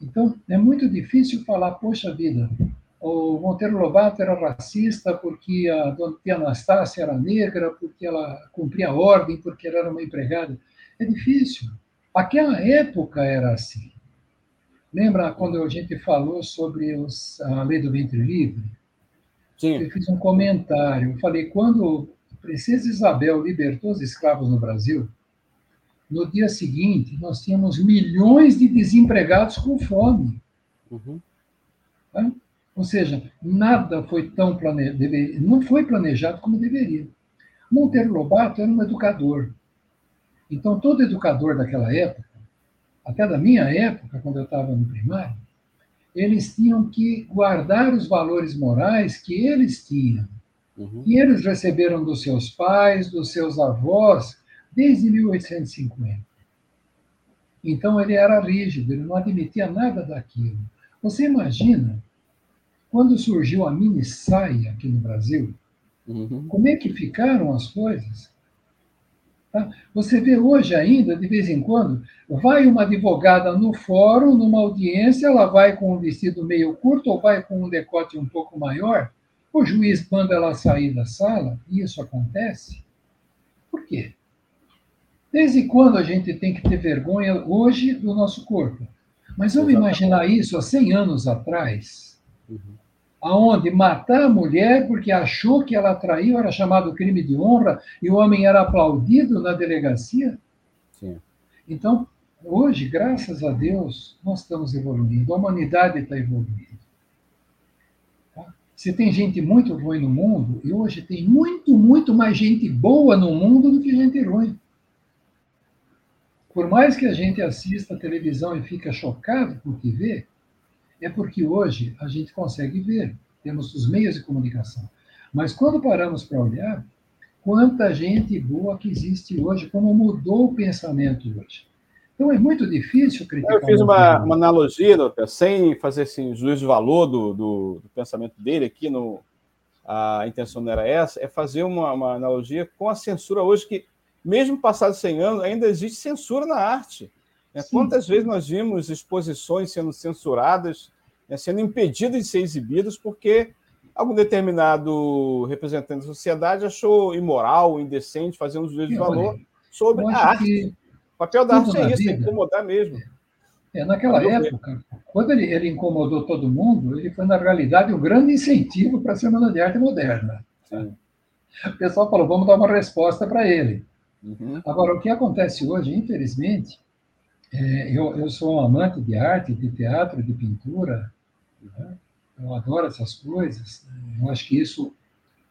C: Então, é muito difícil falar, poxa vida, o Monteiro Lobato era racista porque a dona Tia Anastácia era negra, porque ela cumpria ordem, porque ela era uma empregada. É difícil. Aquela época era assim. Lembra quando a gente falou sobre os, a lei do ventre livre? Sim. Eu fiz um comentário. Eu falei, quando a princesa Isabel libertou os escravos no Brasil, no dia seguinte, nós tínhamos milhões de desempregados com fome. Uhum. Tá? Ou seja, nada foi tão planejado, não foi planejado como deveria. Monteiro Lobato era um educador. Então, todo educador daquela época, até da minha época, quando eu estava no primário, eles tinham que guardar os valores morais que eles tinham. Uhum. E eles receberam dos seus pais, dos seus avós, desde 1850. Então, ele era rígido, ele não admitia nada daquilo. Você imagina, quando surgiu a mini saia aqui no Brasil, uhum. como é que ficaram as coisas? Tá? Você vê hoje ainda, de vez em quando, vai uma advogada no fórum, numa audiência, ela vai com um vestido meio curto ou vai com um decote um pouco maior, o juiz manda ela sair da sala, e isso acontece. Por quê? Desde quando a gente tem que ter vergonha hoje do nosso corpo? Mas vamos imaginar isso há 100 anos atrás. Uhum aonde matar a mulher porque achou que ela traiu era chamado crime de honra e o homem era aplaudido na delegacia. Sim. Então, hoje, graças a Deus, nós estamos evoluindo, a humanidade está evoluindo. Tá? Se tem gente muito ruim no mundo, e hoje tem muito, muito mais gente boa no mundo do que gente ruim. Por mais que a gente assista a televisão e fica chocado com o que vê, é porque hoje a gente consegue ver, temos os meios de comunicação. Mas quando paramos para olhar, quanta gente boa que existe hoje, como mudou o pensamento hoje. Então é muito difícil criticar.
B: Eu fiz uma, uma analogia, doutor, sem fazer assim, juízo de valor do, do, do, pensamento dele aqui, no, a intenção não era essa, é fazer uma, uma analogia com a censura hoje, que mesmo passados 100 anos, ainda existe censura na arte. Né? Quantas vezes nós vimos exposições sendo censuradas, né, sendo impedidas de ser exibidas porque algum determinado representante da sociedade achou imoral, indecente, fazer um juízo de valor sobre a arte. O papel da arte é isso, é incomodar mesmo.
C: É, naquela época, quando ele, ele, incomodou todo mundo, ele foi, na realidade, um grande incentivo para a Semana de Arte Moderna. Sim. O pessoal falou, vamos dar uma resposta para ele. Uhum. Agora, o que acontece hoje, infelizmente, é, eu, eu sou um amante de arte, de teatro, de pintura, né? eu adoro essas coisas. Né? Eu acho que isso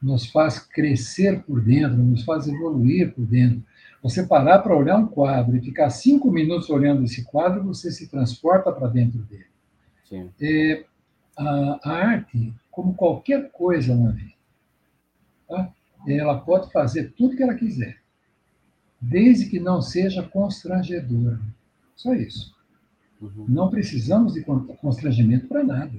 C: nos faz crescer por dentro, nos faz evoluir por dentro. Você parar para olhar um quadro e ficar cinco minutos olhando esse quadro, você se transporta para dentro dele. É, a, a, arte, como qualquer coisa na vida, tá? ela pode fazer tudo que ela quiser, desde que não seja constrangedora. Só isso. Uhum. Não precisamos de constrangimento para nada.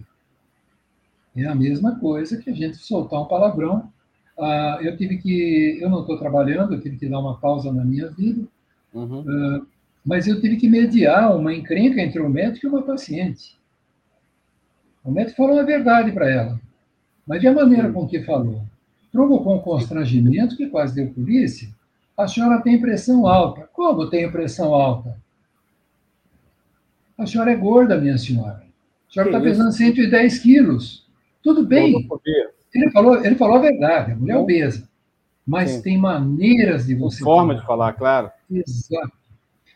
C: É a mesma coisa que a gente soltar um palavrão ah, eu tive que, eu não estou trabalhando, eu tive que dar uma pausa na minha vida, uhum. ah, mas eu tive que mediar uma encrenca entre o médico e uma paciente. O médico falou a verdade para ela, mas de a maneira com que falou provocou um constrangimento que quase deu polícia. A senhora tem pressão alta. Como tem pressão alta? A senhora é gorda, minha senhora. A senhora está pesando 110 quilos. Tudo bem. Ele falou, ele falou a verdade, a mulher é obesa. Mas Sim. tem maneiras de você.
B: Forma falar. de falar, claro.
C: Exato.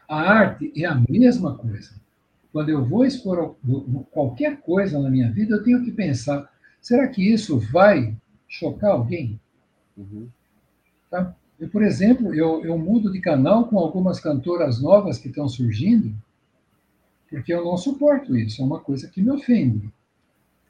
C: A arte é a mesma coisa. Quando eu vou expor qualquer coisa na minha vida, eu tenho que pensar: será que isso vai chocar alguém? Uhum. Tá? Eu, por exemplo, eu, eu mudo de canal com algumas cantoras novas que estão surgindo, porque eu não suporto isso, é uma coisa que me ofende.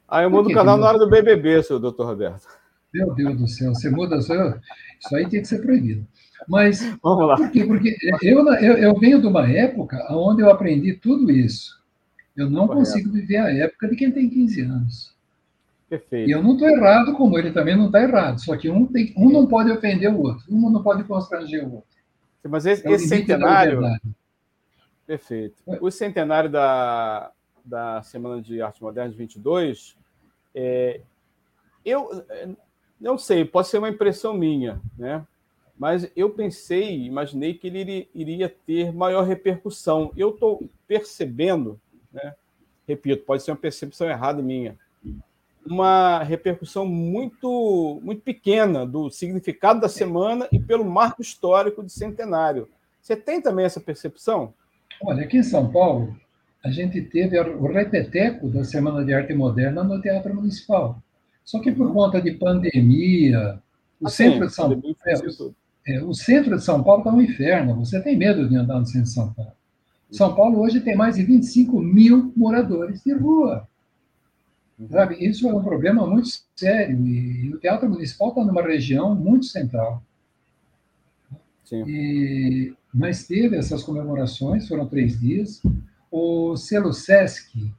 B: Ah, eu mudo o canal na hora do BBB, seu doutor Roberto.
C: Meu Deus do céu, você muda. Isso aí tem que ser proibido. Mas, Vamos lá. por quê? Porque eu, eu, eu venho de uma época onde eu aprendi tudo isso. Eu não Correto. consigo viver a época de quem tem 15 anos. Perfeito. E eu não estou errado, como ele também não está errado. Só que um, tem, um não pode ofender o outro, um não pode constranger o outro.
B: Mas esse, é esse centenário. Perfeito. O centenário da, da Semana de Arte Moderna de 22 é, eu não sei, pode ser uma impressão minha, né? Mas eu pensei, imaginei que ele iria ter maior repercussão. Eu estou percebendo, né? repito, pode ser uma percepção errada minha, uma repercussão muito, muito pequena do significado da semana e pelo marco histórico de centenário. Você tem também essa percepção?
C: Olha, aqui em São Paulo, a gente teve o repeteco da Semana de Arte Moderna no Teatro Municipal. Só que por conta de pandemia, o ah, centro de São Paulo. É, é, o centro de São Paulo está um inferno. Você tem medo de andar no centro de São Paulo. São Paulo hoje tem mais de 25 mil moradores de rua. Sabe? Isso é um problema muito sério. E, e o Teatro Municipal está numa região muito central. Sim. E, mas teve essas comemorações, foram três dias o selo Sesc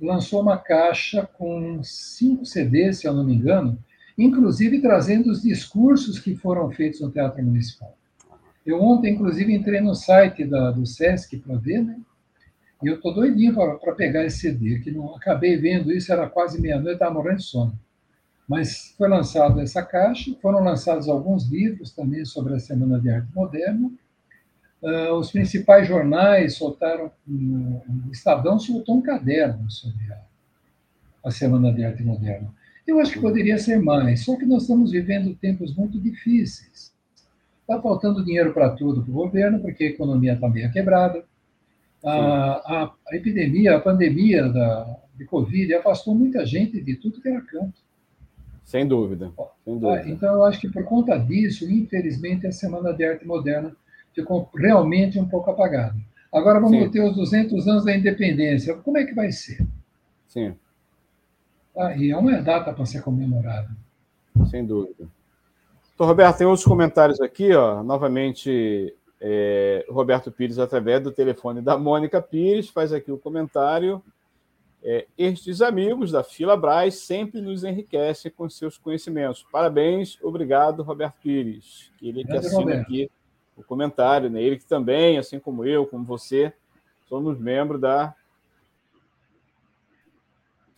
C: lançou uma caixa com cinco CDs, se eu não me engano, inclusive trazendo os discursos que foram feitos no Teatro Municipal. Eu ontem, inclusive, entrei no site da, do Sesc para ver, né? E eu estou doidinho para pegar esse CD, que não acabei vendo isso, era quase meia-noite, estava morrendo de sono. Mas foi lançada essa caixa, foram lançados alguns livros também sobre a Semana de Arte Moderna, Uh, os principais jornais soltaram, o Estadão soltou um caderno sobre a, a Semana de Arte Moderna. Eu acho que poderia ser mais, só que nós estamos vivendo tempos muito difíceis. Está faltando dinheiro para tudo para o governo, porque a economia está meio quebrada. A, a, a, epidemia, a pandemia da, de Covid afastou muita gente de tudo que era canto.
B: Sem dúvida. Sem
C: dúvida. Ah, então, eu acho que por conta disso, infelizmente, a Semana de Arte Moderna ficou realmente um pouco apagado. Agora vamos Sim. ter os 200 anos da independência. Como é que vai ser?
B: Sim.
C: Ah, e é uma data para ser comemorada.
B: Sem dúvida. Doutor Roberto, tem outros comentários aqui, ó. Novamente, É, Roberto Pires, através do telefone da Mônica Pires, faz aqui o comentário. É, estes amigos da Fila Braz sempre nos enriquecem com seus conhecimentos. Parabéns, obrigado, Roberto Pires. Ele que assina aqui o comentário, né? Ele que também, assim como eu, como você, somos membros da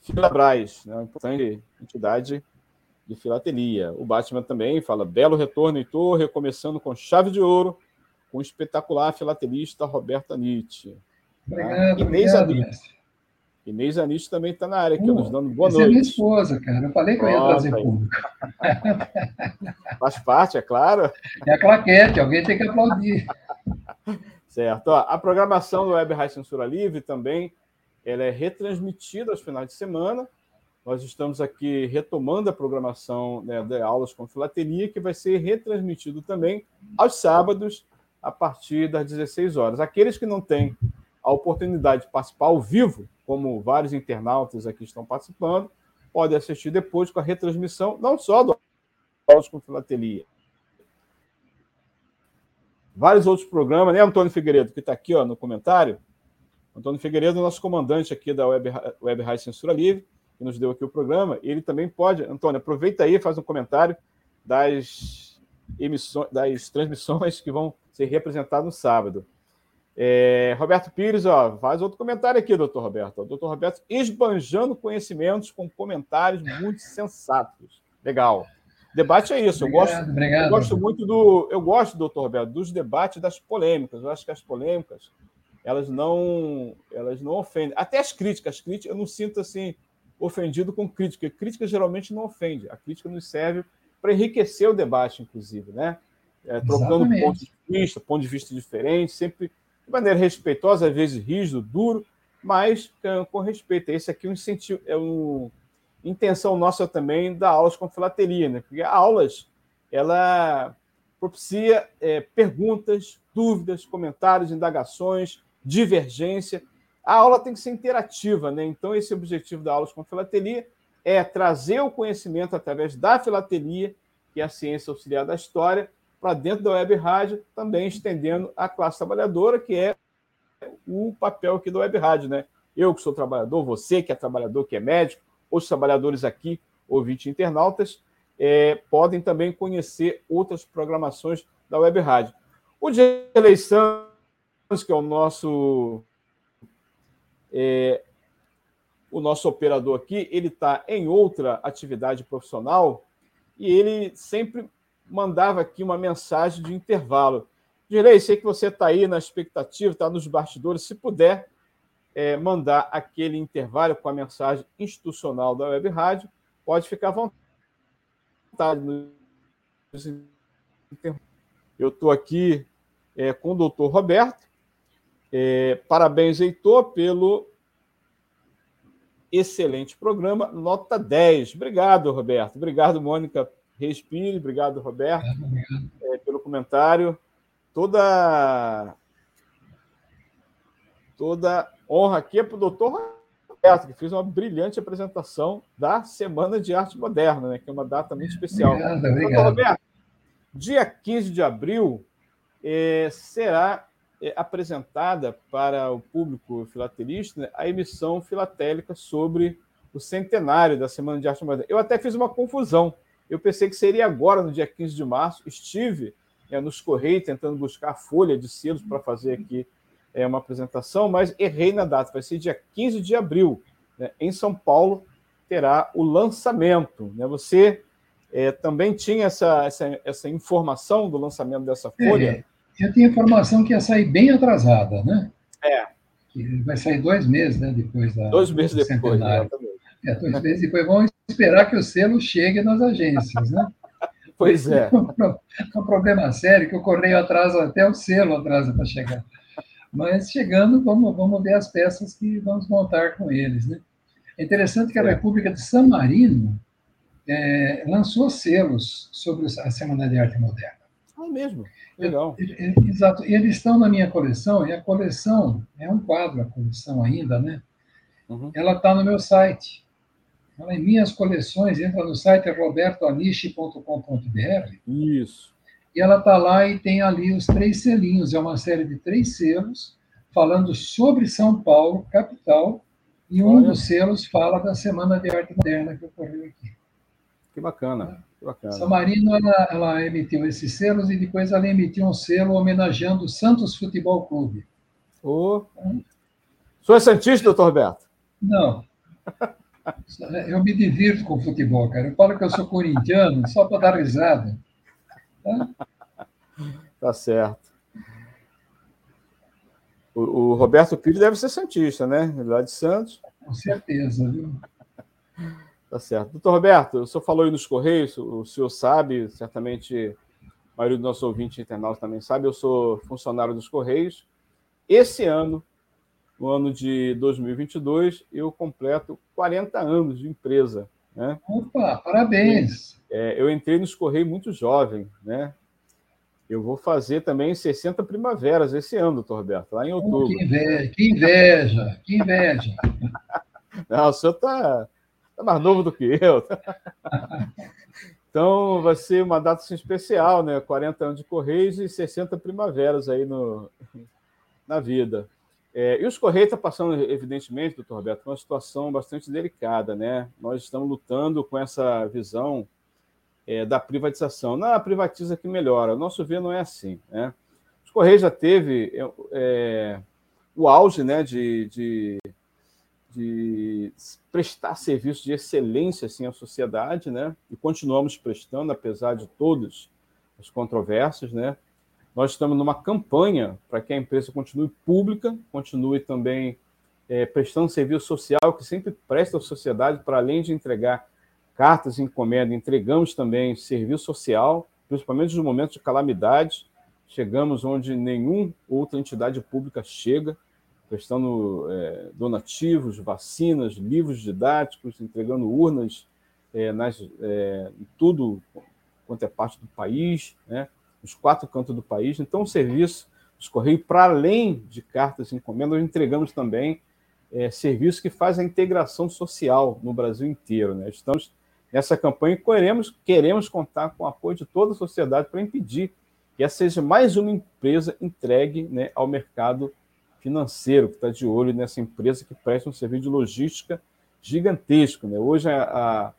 B: Fila Braz, né? uma importante entidade de filatelia. O Batman também fala: belo retorno, Heitor, recomeçando com chave de ouro, com o espetacular filatelista Roberta Nietzsche.
C: Obrigado, tá? Inês
B: obrigado, Inês também está na área aqui, uh, nos dando boa noite.
C: é minha esposa, cara. Eu falei que Pronto, eu ia trazer aí. público. [LAUGHS]
B: Faz parte, é claro.
C: É a claquete, alguém tem que aplaudir.
B: certo. Ó, a programação do Web Rádio Censura Livre também ela é retransmitida aos finais de semana. Nós estamos aqui retomando a programação né, de aulas com filatelia, que vai ser retransmitido também aos sábados, a partir das 16 horas. Aqueles que não têm a oportunidade de participar ao vivo, como vários internautas aqui estão participando, podem assistir depois com a retransmissão, não só do Aulas com Filatelia. Vários outros programas, né, Antônio Figueiredo, que está aqui ó, no comentário. Antônio Figueiredo, nosso comandante aqui da Web, Web Rádio Censura Livre, que nos deu aqui o programa, ele também pode. Antônio, aproveita aí, faz um comentário das emissões, das transmissões que vão ser representadas no sábado. É, Roberto Pires, ó, faz outro comentário aqui, doutor Roberto. Doutor Roberto esbanjando conhecimentos com comentários muito sensatos. Legal. Debate é isso. Obrigado, eu gosto, obrigado. eu gosto muito do. Eu gosto, doutor Roberto, dos debates das polêmicas. Eu acho que as polêmicas elas não elas não ofendem. Até as críticas, as críticas, eu não sinto assim ofendido com crítica. Crítica geralmente não ofende. A crítica nos serve para enriquecer o debate, inclusive, né? É, trocando pontos de vista, pontos de vista diferentes, sempre de maneira respeitosa, às vezes rígido, duro, mas com respeito. Esse aqui é um incentivo, é uma intenção nossa também da aulas com filateria, né? Porque aulas, ela propicia é, perguntas, dúvidas, comentários, indagações, divergência. A aula tem que ser interativa, né? Então, esse é o objetivo da aulas com filatelia é trazer o conhecimento através da filatelia, que é a ciência auxiliar da história, para dentro da web rádio, também estendendo a classe trabalhadora, que é o papel aqui da web rádio, né? Eu que sou trabalhador, você que é trabalhador, que é médico, os trabalhadores aqui, ouvintes internautas, é, podem também conhecer outras programações da web rádio. O de eleição, que é o nosso é, o nosso operador aqui, ele está em outra atividade profissional e ele sempre mandava aqui uma mensagem de intervalo. Direi, sei que você está aí na expectativa, está nos bastidores. Se puder é, mandar aquele intervalo com a mensagem institucional da Web Rádio, pode ficar à vontade. Eu estou aqui é, com o doutor Roberto. É, parabéns, Heitor, pelo excelente programa, nota 10. Obrigado, Roberto. Obrigado, Mônica, Respire, obrigado, Roberto, é, pelo comentário. Toda toda honra aqui é para o doutor Roberto, que fez uma brilhante apresentação da Semana de Arte Moderna, né, que é uma data muito especial.
C: Obrigado, obrigado. Doutor Roberto,
B: dia 15 de abril é, será é, apresentada para o público filatelista né, a emissão filatélica sobre o centenário da Semana de Arte Moderna. Eu até fiz uma confusão eu pensei que seria agora, no dia 15 de março. Estive é, nos Correios tentando buscar a folha de selos para fazer aqui é, uma apresentação, mas errei na data. Vai ser dia 15 de abril. Né? Em São Paulo terá o lançamento. Né? Você é, também tinha essa, essa, essa informação do lançamento dessa folha?
C: É, eu tinha informação que ia sair bem atrasada, né?
B: É.
C: Que vai sair dois meses né, depois da.
B: Dois meses depois,
C: exatamente. É, dois meses depois vão esperar que o selo chegue nas agências, né? [LAUGHS]
B: Pois é. [LAUGHS]
C: É um problema sério que o correio atrasa, até o selo atrasa para chegar. Mas chegando, vamos, vamos ver as peças que vamos montar com eles, né? É interessante que a é. República de San Marino é, lançou selos sobre a Semana de Arte Moderna.
B: Mesmo? Legal.
C: exato. E eles estão na minha coleção, e a coleção, é um quadro a coleção ainda, né? Uhum. Ela está no meu site. Ela em minhas coleções, entra no site robertoaniche.com.br.
B: Isso.
C: E ela está lá e tem ali os três selinhos. É uma série de três selos falando sobre São Paulo, capital, e um Olha. dos selos fala da Semana de Arte Moderna que ocorreu aqui.
B: Que bacana. Que bacana.
C: São Marino, ela, ela, emitiu esses selos e depois ela emitiu um selo homenageando o Santos Futebol Clube.
B: Oh. Então, o senhor é Santista, doutor Roberto?
C: Não. Eu me divirto com futebol, cara. Eu falo que eu sou corintiano só para dar risada.
B: Tá? tá certo. O, o, Roberto Pires deve ser Santista, né? Lá de Santos.
C: Com certeza, viu?
B: Tá certo. Doutor Roberto, o senhor falou aí nos Correios, o senhor sabe, certamente a maioria dos nossos ouvintes internautas também sabe, eu sou funcionário dos Correios. Esse ano no ano de 2022, eu completo 40 anos de empresa. Né?
C: Opa, parabéns!
B: É, eu entrei nos Correios muito jovem, né? Eu vou fazer também 60 primaveras esse ano, doutor Roberto, lá em outubro. Oh,
C: que inveja, que inveja! Que inveja. [LAUGHS]
B: Não, o senhor está tá mais novo do que eu. [LAUGHS] Então, vai ser uma data assim, especial, né? 40 anos de Correios e 60 primaveras aí no, na vida. É, e os Correios estão passando, evidentemente, doutor Roberto, uma situação bastante delicada. Né? Nós estamos lutando com essa visão é, da privatização. Não, privatiza que melhora. O nosso ver não é assim. Né? Os Correios já teve é, é, o auge né, de, de, de, prestar serviços de excelência assim, à sociedade, né? e continuamos prestando, apesar de todas as controvérsias, né? Nós estamos numa campanha para que a empresa continue pública, continue também é, prestando serviço social, que sempre presta à sociedade, para além de entregar cartas e encomenda, entregamos também serviço social, principalmente nos momentos de calamidade. Chegamos onde nenhuma outra entidade pública chega, prestando é, donativos, vacinas, livros didáticos, entregando urnas é, nas, é, em tudo quanto é parte do país, né? nos quatro cantos do país. Então, o serviço dos Correios, para além de cartas e encomendas, entregamos também é, serviços que fazem a integração social no Brasil inteiro. Né? Estamos nessa campanha e queremos, queremos contar com o apoio de toda a sociedade para impedir que essa seja mais uma empresa entregue né, ao mercado financeiro, que está de olho nessa empresa que presta um serviço de logística gigantesco. Né? Hoje, a, a,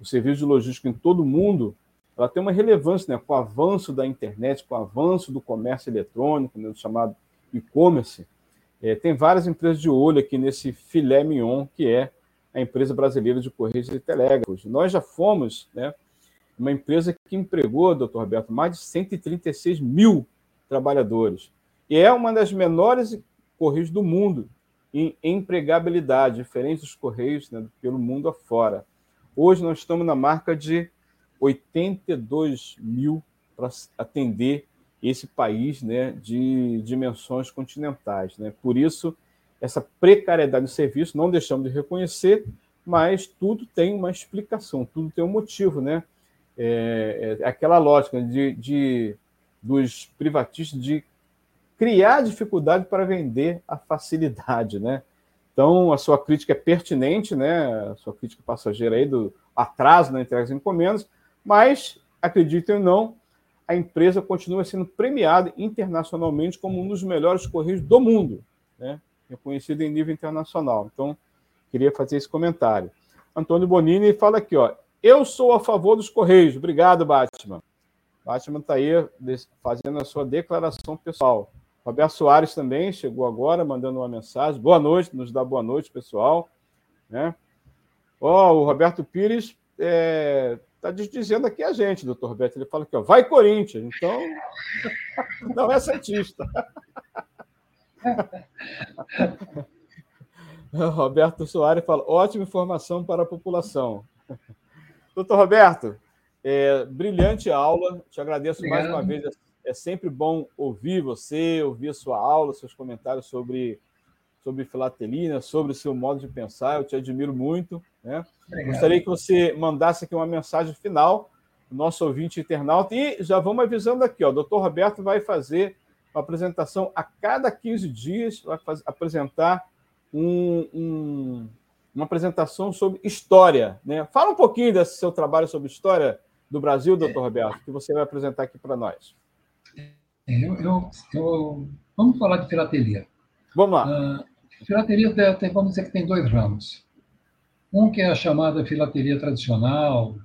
B: o serviço de logística em todo o mundo ela tem uma relevância né, com o avanço da internet, com o avanço do comércio eletrônico, né, chamado e-commerce. É, tem várias empresas de olho aqui nesse filé mignon, que é a empresa brasileira de Correios e Telégrafos. Nós já fomos né, uma empresa que empregou, doutor Roberto, mais de 136 mil trabalhadores. E é uma das menores Correios do mundo em empregabilidade, diferente dos Correios né, pelo mundo afora. Hoje nós estamos na marca de 82 mil para atender esse país né, de dimensões continentais. Né? Por isso, essa precariedade do serviço, não deixamos de reconhecer, mas tudo tem uma explicação, tudo tem um motivo. Né? É, é aquela lógica de, de, dos privatistas de criar dificuldade para vender a facilidade. Né? Então, a sua crítica é pertinente, né? a sua crítica passageira aí do atraso na entrega das encomendas, mas, acreditem ou não, a empresa continua sendo premiada internacionalmente como um dos melhores correios do mundo, né? reconhecido em nível internacional. Então, queria fazer esse comentário. Antônio Bonini fala aqui, ó, eu sou a favor dos correios. Obrigado, Batman. Batman está aí fazendo a sua declaração pessoal. Roberto Soares também chegou agora, mandando uma mensagem. Boa noite, nos dá boa noite, pessoal. Né? Ó, o Roberto Pires é, está dizendo aqui a gente, doutor Beto. Ele fala aqui, ó, vai Corinthians. Então, [LAUGHS] não é Santista. [LAUGHS] Roberto Soares fala, ótima informação para a população. [LAUGHS] Doutor Roberto, é, brilhante aula, te agradeço Obrigado. mais uma vez. É sempre bom ouvir você, ouvir a sua aula, seus comentários sobre, sobre filatelia, sobre o seu modo de pensar. Eu te admiro muito. Né? Gostaria que você mandasse aqui uma mensagem final nosso ouvinte internauta. E já vamos avisando aqui, ó, o doutor Roberto vai fazer uma apresentação a cada 15 dias, vai fazer, apresentar um, um, uma apresentação sobre história. Né? Fala um pouquinho desse seu trabalho sobre história, do Brasil, doutor Roberto, que você vai apresentar aqui para nós?
C: É, eu, eu, eu, vamos falar de filatelia.
B: Vamos lá.
C: Uh, filatelia, tem, vamos dizer que tem dois ramos. Um que é a chamada filatelia tradicional,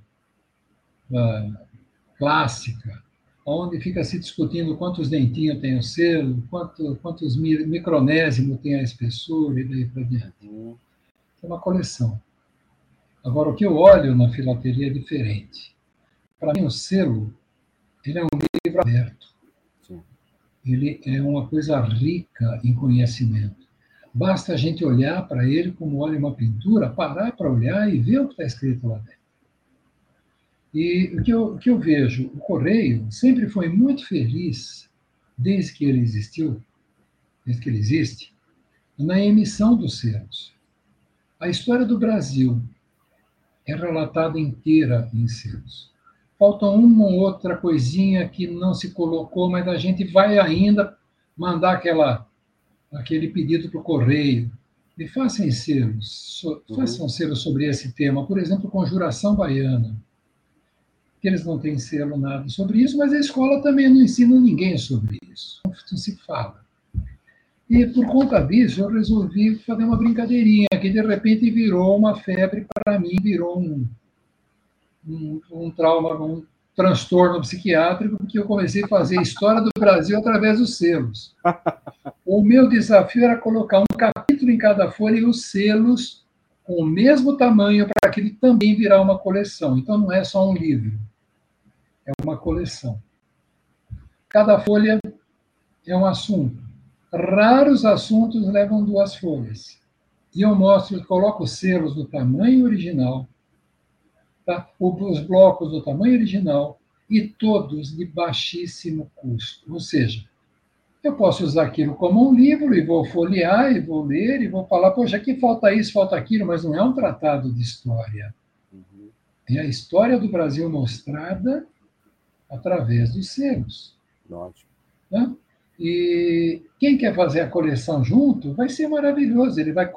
C: uh, clássica, onde fica se discutindo quantos dentinhos tem o selo, quanto, quantos micronésimos tem a espessura e daí para diante. Uhum. É uma coleção. Agora, o que eu olho na filatelia é diferente. Para mim, o selo ele é um livro aberto. Ele é uma coisa rica em conhecimento. Basta a gente olhar para ele como olha uma pintura, parar para olhar e ver o que está escrito lá dentro. E o que, eu, o que eu vejo, o Correio sempre foi muito feliz, desde que ele existiu, desde que ele existe, na emissão dos selos. A história do Brasil é relatada inteira em selos. Falta uma ou outra coisinha que não se colocou, mas a gente vai ainda mandar aquela, aquele pedido para o Correio. Me façam selos, uhum. façam selos sobre esse tema. Por exemplo, Conjuração Baiana que eles não têm selo nada sobre isso, mas a escola também não ensina ninguém sobre isso. Não se fala. E por conta disso, eu resolvi fazer uma brincadeirinha, que de repente virou uma febre para mim, virou um, um, um, trauma, um transtorno psiquiátrico, porque eu comecei a fazer história do Brasil através dos selos. [LAUGHS] O meu desafio era colocar um capítulo em cada folha e os selos com o mesmo tamanho para aquilo também virar uma coleção. Então não é só um livro é uma coleção. Cada folha é um assunto. Raros assuntos levam duas folhas. E eu mostro, coloco selos do tamanho original, tá? os blocos do tamanho original e todos de baixíssimo custo. Ou seja, eu posso usar aquilo como um livro e vou folhear e vou ler e vou falar, poxa, aqui falta isso, falta aquilo, mas não é um tratado de história. Uhum. É a história do Brasil mostrada através dos selos. Ótimo. Né? E quem quer fazer a coleção junto vai ser maravilhoso. Ele vai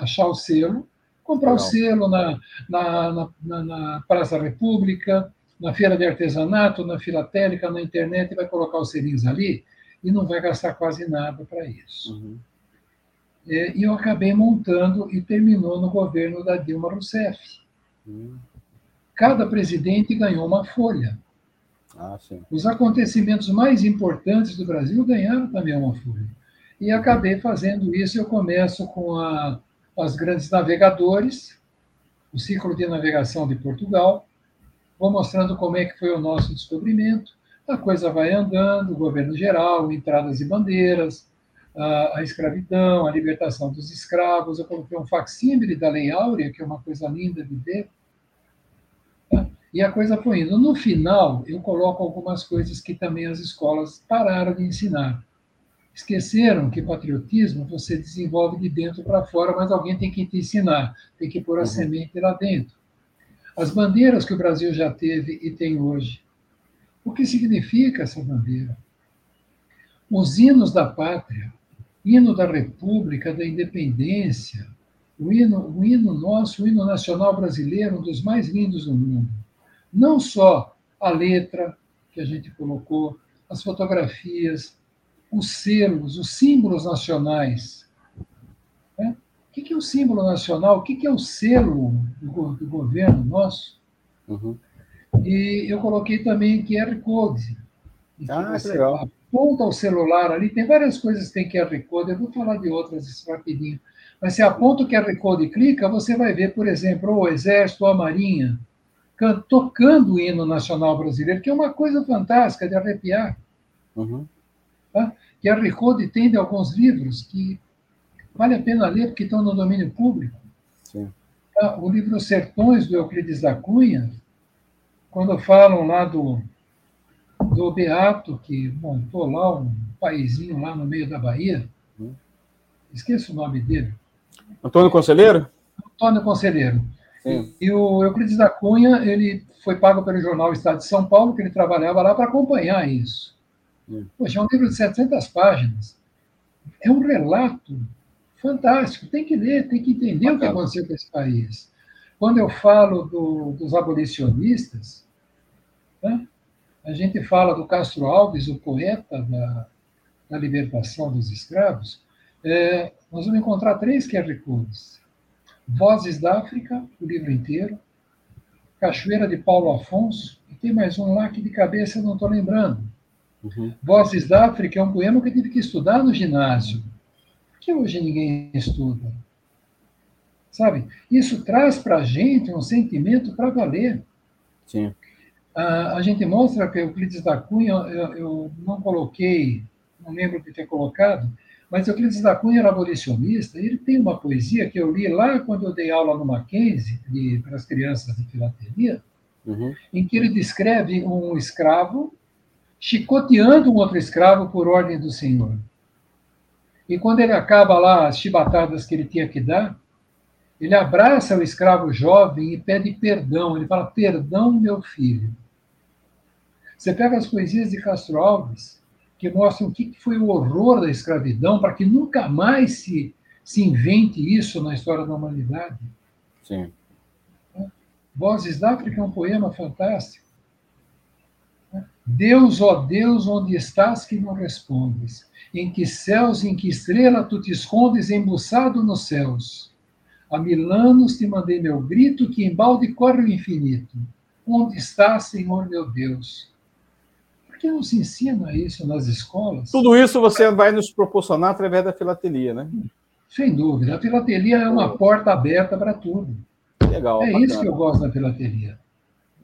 C: achar o selo, comprar Legal. o selo na, na, na, na, Praça República, na Feira de Artesanato, na Filatélica, na internet, e vai colocar os selinhos ali e não vai gastar quase nada para isso. Uhum. E eu acabei montando e terminou no governo da Dilma Rousseff. Uhum. Cada presidente ganhou uma folha. Ah, Os acontecimentos mais importantes do Brasil ganharam também uma folha. E acabei fazendo isso. Eu começo com a, as grandes navegadores, o ciclo de navegação de Portugal. Vou mostrando como é que foi o nosso descobrimento. A coisa vai andando, o governo geral, entradas e bandeiras, a, a escravidão, a libertação dos escravos. Eu coloquei um facsímile da Lei Áurea, que é uma coisa linda de ver e a coisa foi indo. No final, eu coloco algumas coisas que também as escolas pararam de ensinar. Esqueceram que patriotismo você desenvolve de dentro para fora, mas alguém tem que te ensinar, tem que pôr a uhum. semente lá dentro. As bandeiras que o Brasil já teve e tem hoje. O que significa essa bandeira? Os hinos da pátria, hino da República, da Independência, o hino, o hino nosso, o hino nacional brasileiro, um dos mais lindos do mundo não só a letra que a gente colocou, as fotografias, os selos, os símbolos nacionais. Né? O que é o símbolo nacional? O que é o selo do, do governo nosso? Uhum. E eu coloquei também QR Code. Ah, que legal. Aponta o celular ali, tem várias coisas que tem QR Code, eu vou falar de outras rapidinho. Mas se aponta o QR Code e clica, você vai ver, por exemplo, o Exército, a Marinha, tocando o hino nacional brasileiro, que é uma coisa fantástica de arrepiar. Uhum. Tá? Que a Recode tem de alguns livros que vale a pena ler porque estão no domínio público. Tá? O livro Sertões, do Euclides da Cunha, quando falam lá do, do Beato, que montou lá um paizinho lá no meio da Bahia, uhum. esqueço o nome dele.
B: Antônio Conselheiro?
C: Antônio Conselheiro. Sim. E o Euclides da Cunha, ele foi pago pelo jornal Estado de São Paulo, que ele trabalhava lá para acompanhar isso. Poxa, é um livro de 700 páginas. É um relato fantástico. Tem que ler, tem que entender o que aconteceu com esse país. Quando eu falo do, dos abolicionistas, Né? A gente fala do Castro Alves, o poeta da, da libertação dos escravos. É, nós vamos encontrar três QR Codes. Vozes da África, o livro inteiro. Cachoeira de Paulo Afonso. E tem mais um lá que de cabeça eu não estou lembrando. Uhum. Vozes da África é um poema que eu tive que estudar no ginásio. Por que hoje ninguém estuda? Sabe? Isso traz para a gente um sentimento para valer.
B: Sim.
C: A, a gente mostra que o Euclides da Cunha, eu, eu, não coloquei, não lembro de ter colocado, mas o Euclides da Cunha era abolicionista, ele tem uma poesia que eu li lá quando eu dei aula no Mackenzie, de, para as crianças de filatelia, uhum. em que ele descreve um escravo chicoteando um outro escravo por ordem do senhor. E quando ele acaba lá as chibatadas que ele tinha que dar, ele abraça o escravo jovem e pede perdão. Ele fala: Perdão, meu filho. Você pega as poesias de Castro Alves, que mostram o que foi o horror da escravidão, para que nunca mais se, se invente isso na história da humanidade.
B: Sim.
C: Vozes da África é um poema fantástico. Deus, ó Deus, onde estás que não respondes? Em que céus, em que estrela tu te escondes embuçado nos céus? Há mil anos te mandei meu grito, que embalde corre o infinito. Onde está, Senhor meu Deus? Por que não se ensina isso nas escolas?
B: Tudo isso você vai nos proporcionar através da filatelia, né?
C: Sem dúvida. A filatelia é uma porta aberta para tudo.
B: Legal.
C: É bacana. isso que eu gosto da filatelia.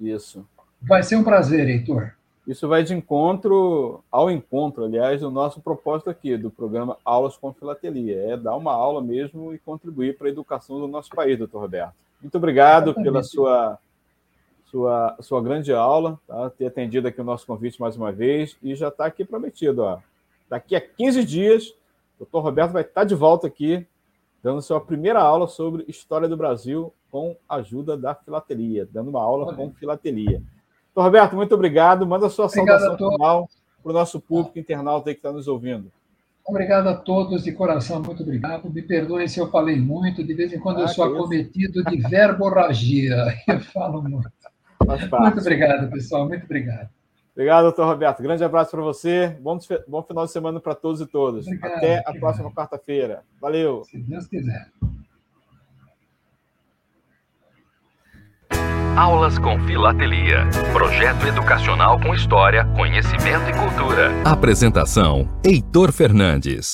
B: Isso.
C: Vai ser um prazer, Heitor.
B: Isso vai de encontro ao encontro, aliás, do nosso propósito aqui, do programa Aulas com Filatelia. É dar uma aula mesmo e contribuir para a educação do nosso país, doutor Roberto. Muito obrigado Exatamente. pela sua, sua, sua grande aula, tá? ter atendido aqui o nosso convite mais uma vez e já está aqui prometido. Ó. Daqui a 15 dias, o doutor Roberto vai estar de volta aqui, dando sua primeira aula sobre História do Brasil com a ajuda da filatelia, dando uma aula com filatelia. Roberto, muito obrigado. Manda a sua obrigado saudação final para o nosso público internauta aí que está nos ouvindo.
C: Obrigado a todos de coração, muito obrigado. Me perdoem se eu falei muito, de vez em quando ah, eu sou acometido isso. de verborragia. [LAUGHS] Eu falo muito. Muito obrigado, pessoal, muito obrigado.
B: Obrigado, doutor Roberto. Grande abraço para você. Bom, bom final de semana para todos e todas. Obrigado, Até a próxima quarta-feira. Valeu.
C: Se Deus quiser.
A: Aulas com Filatelia. Projeto educacional com história, conhecimento e cultura. Apresentação: Heitor Fernandes.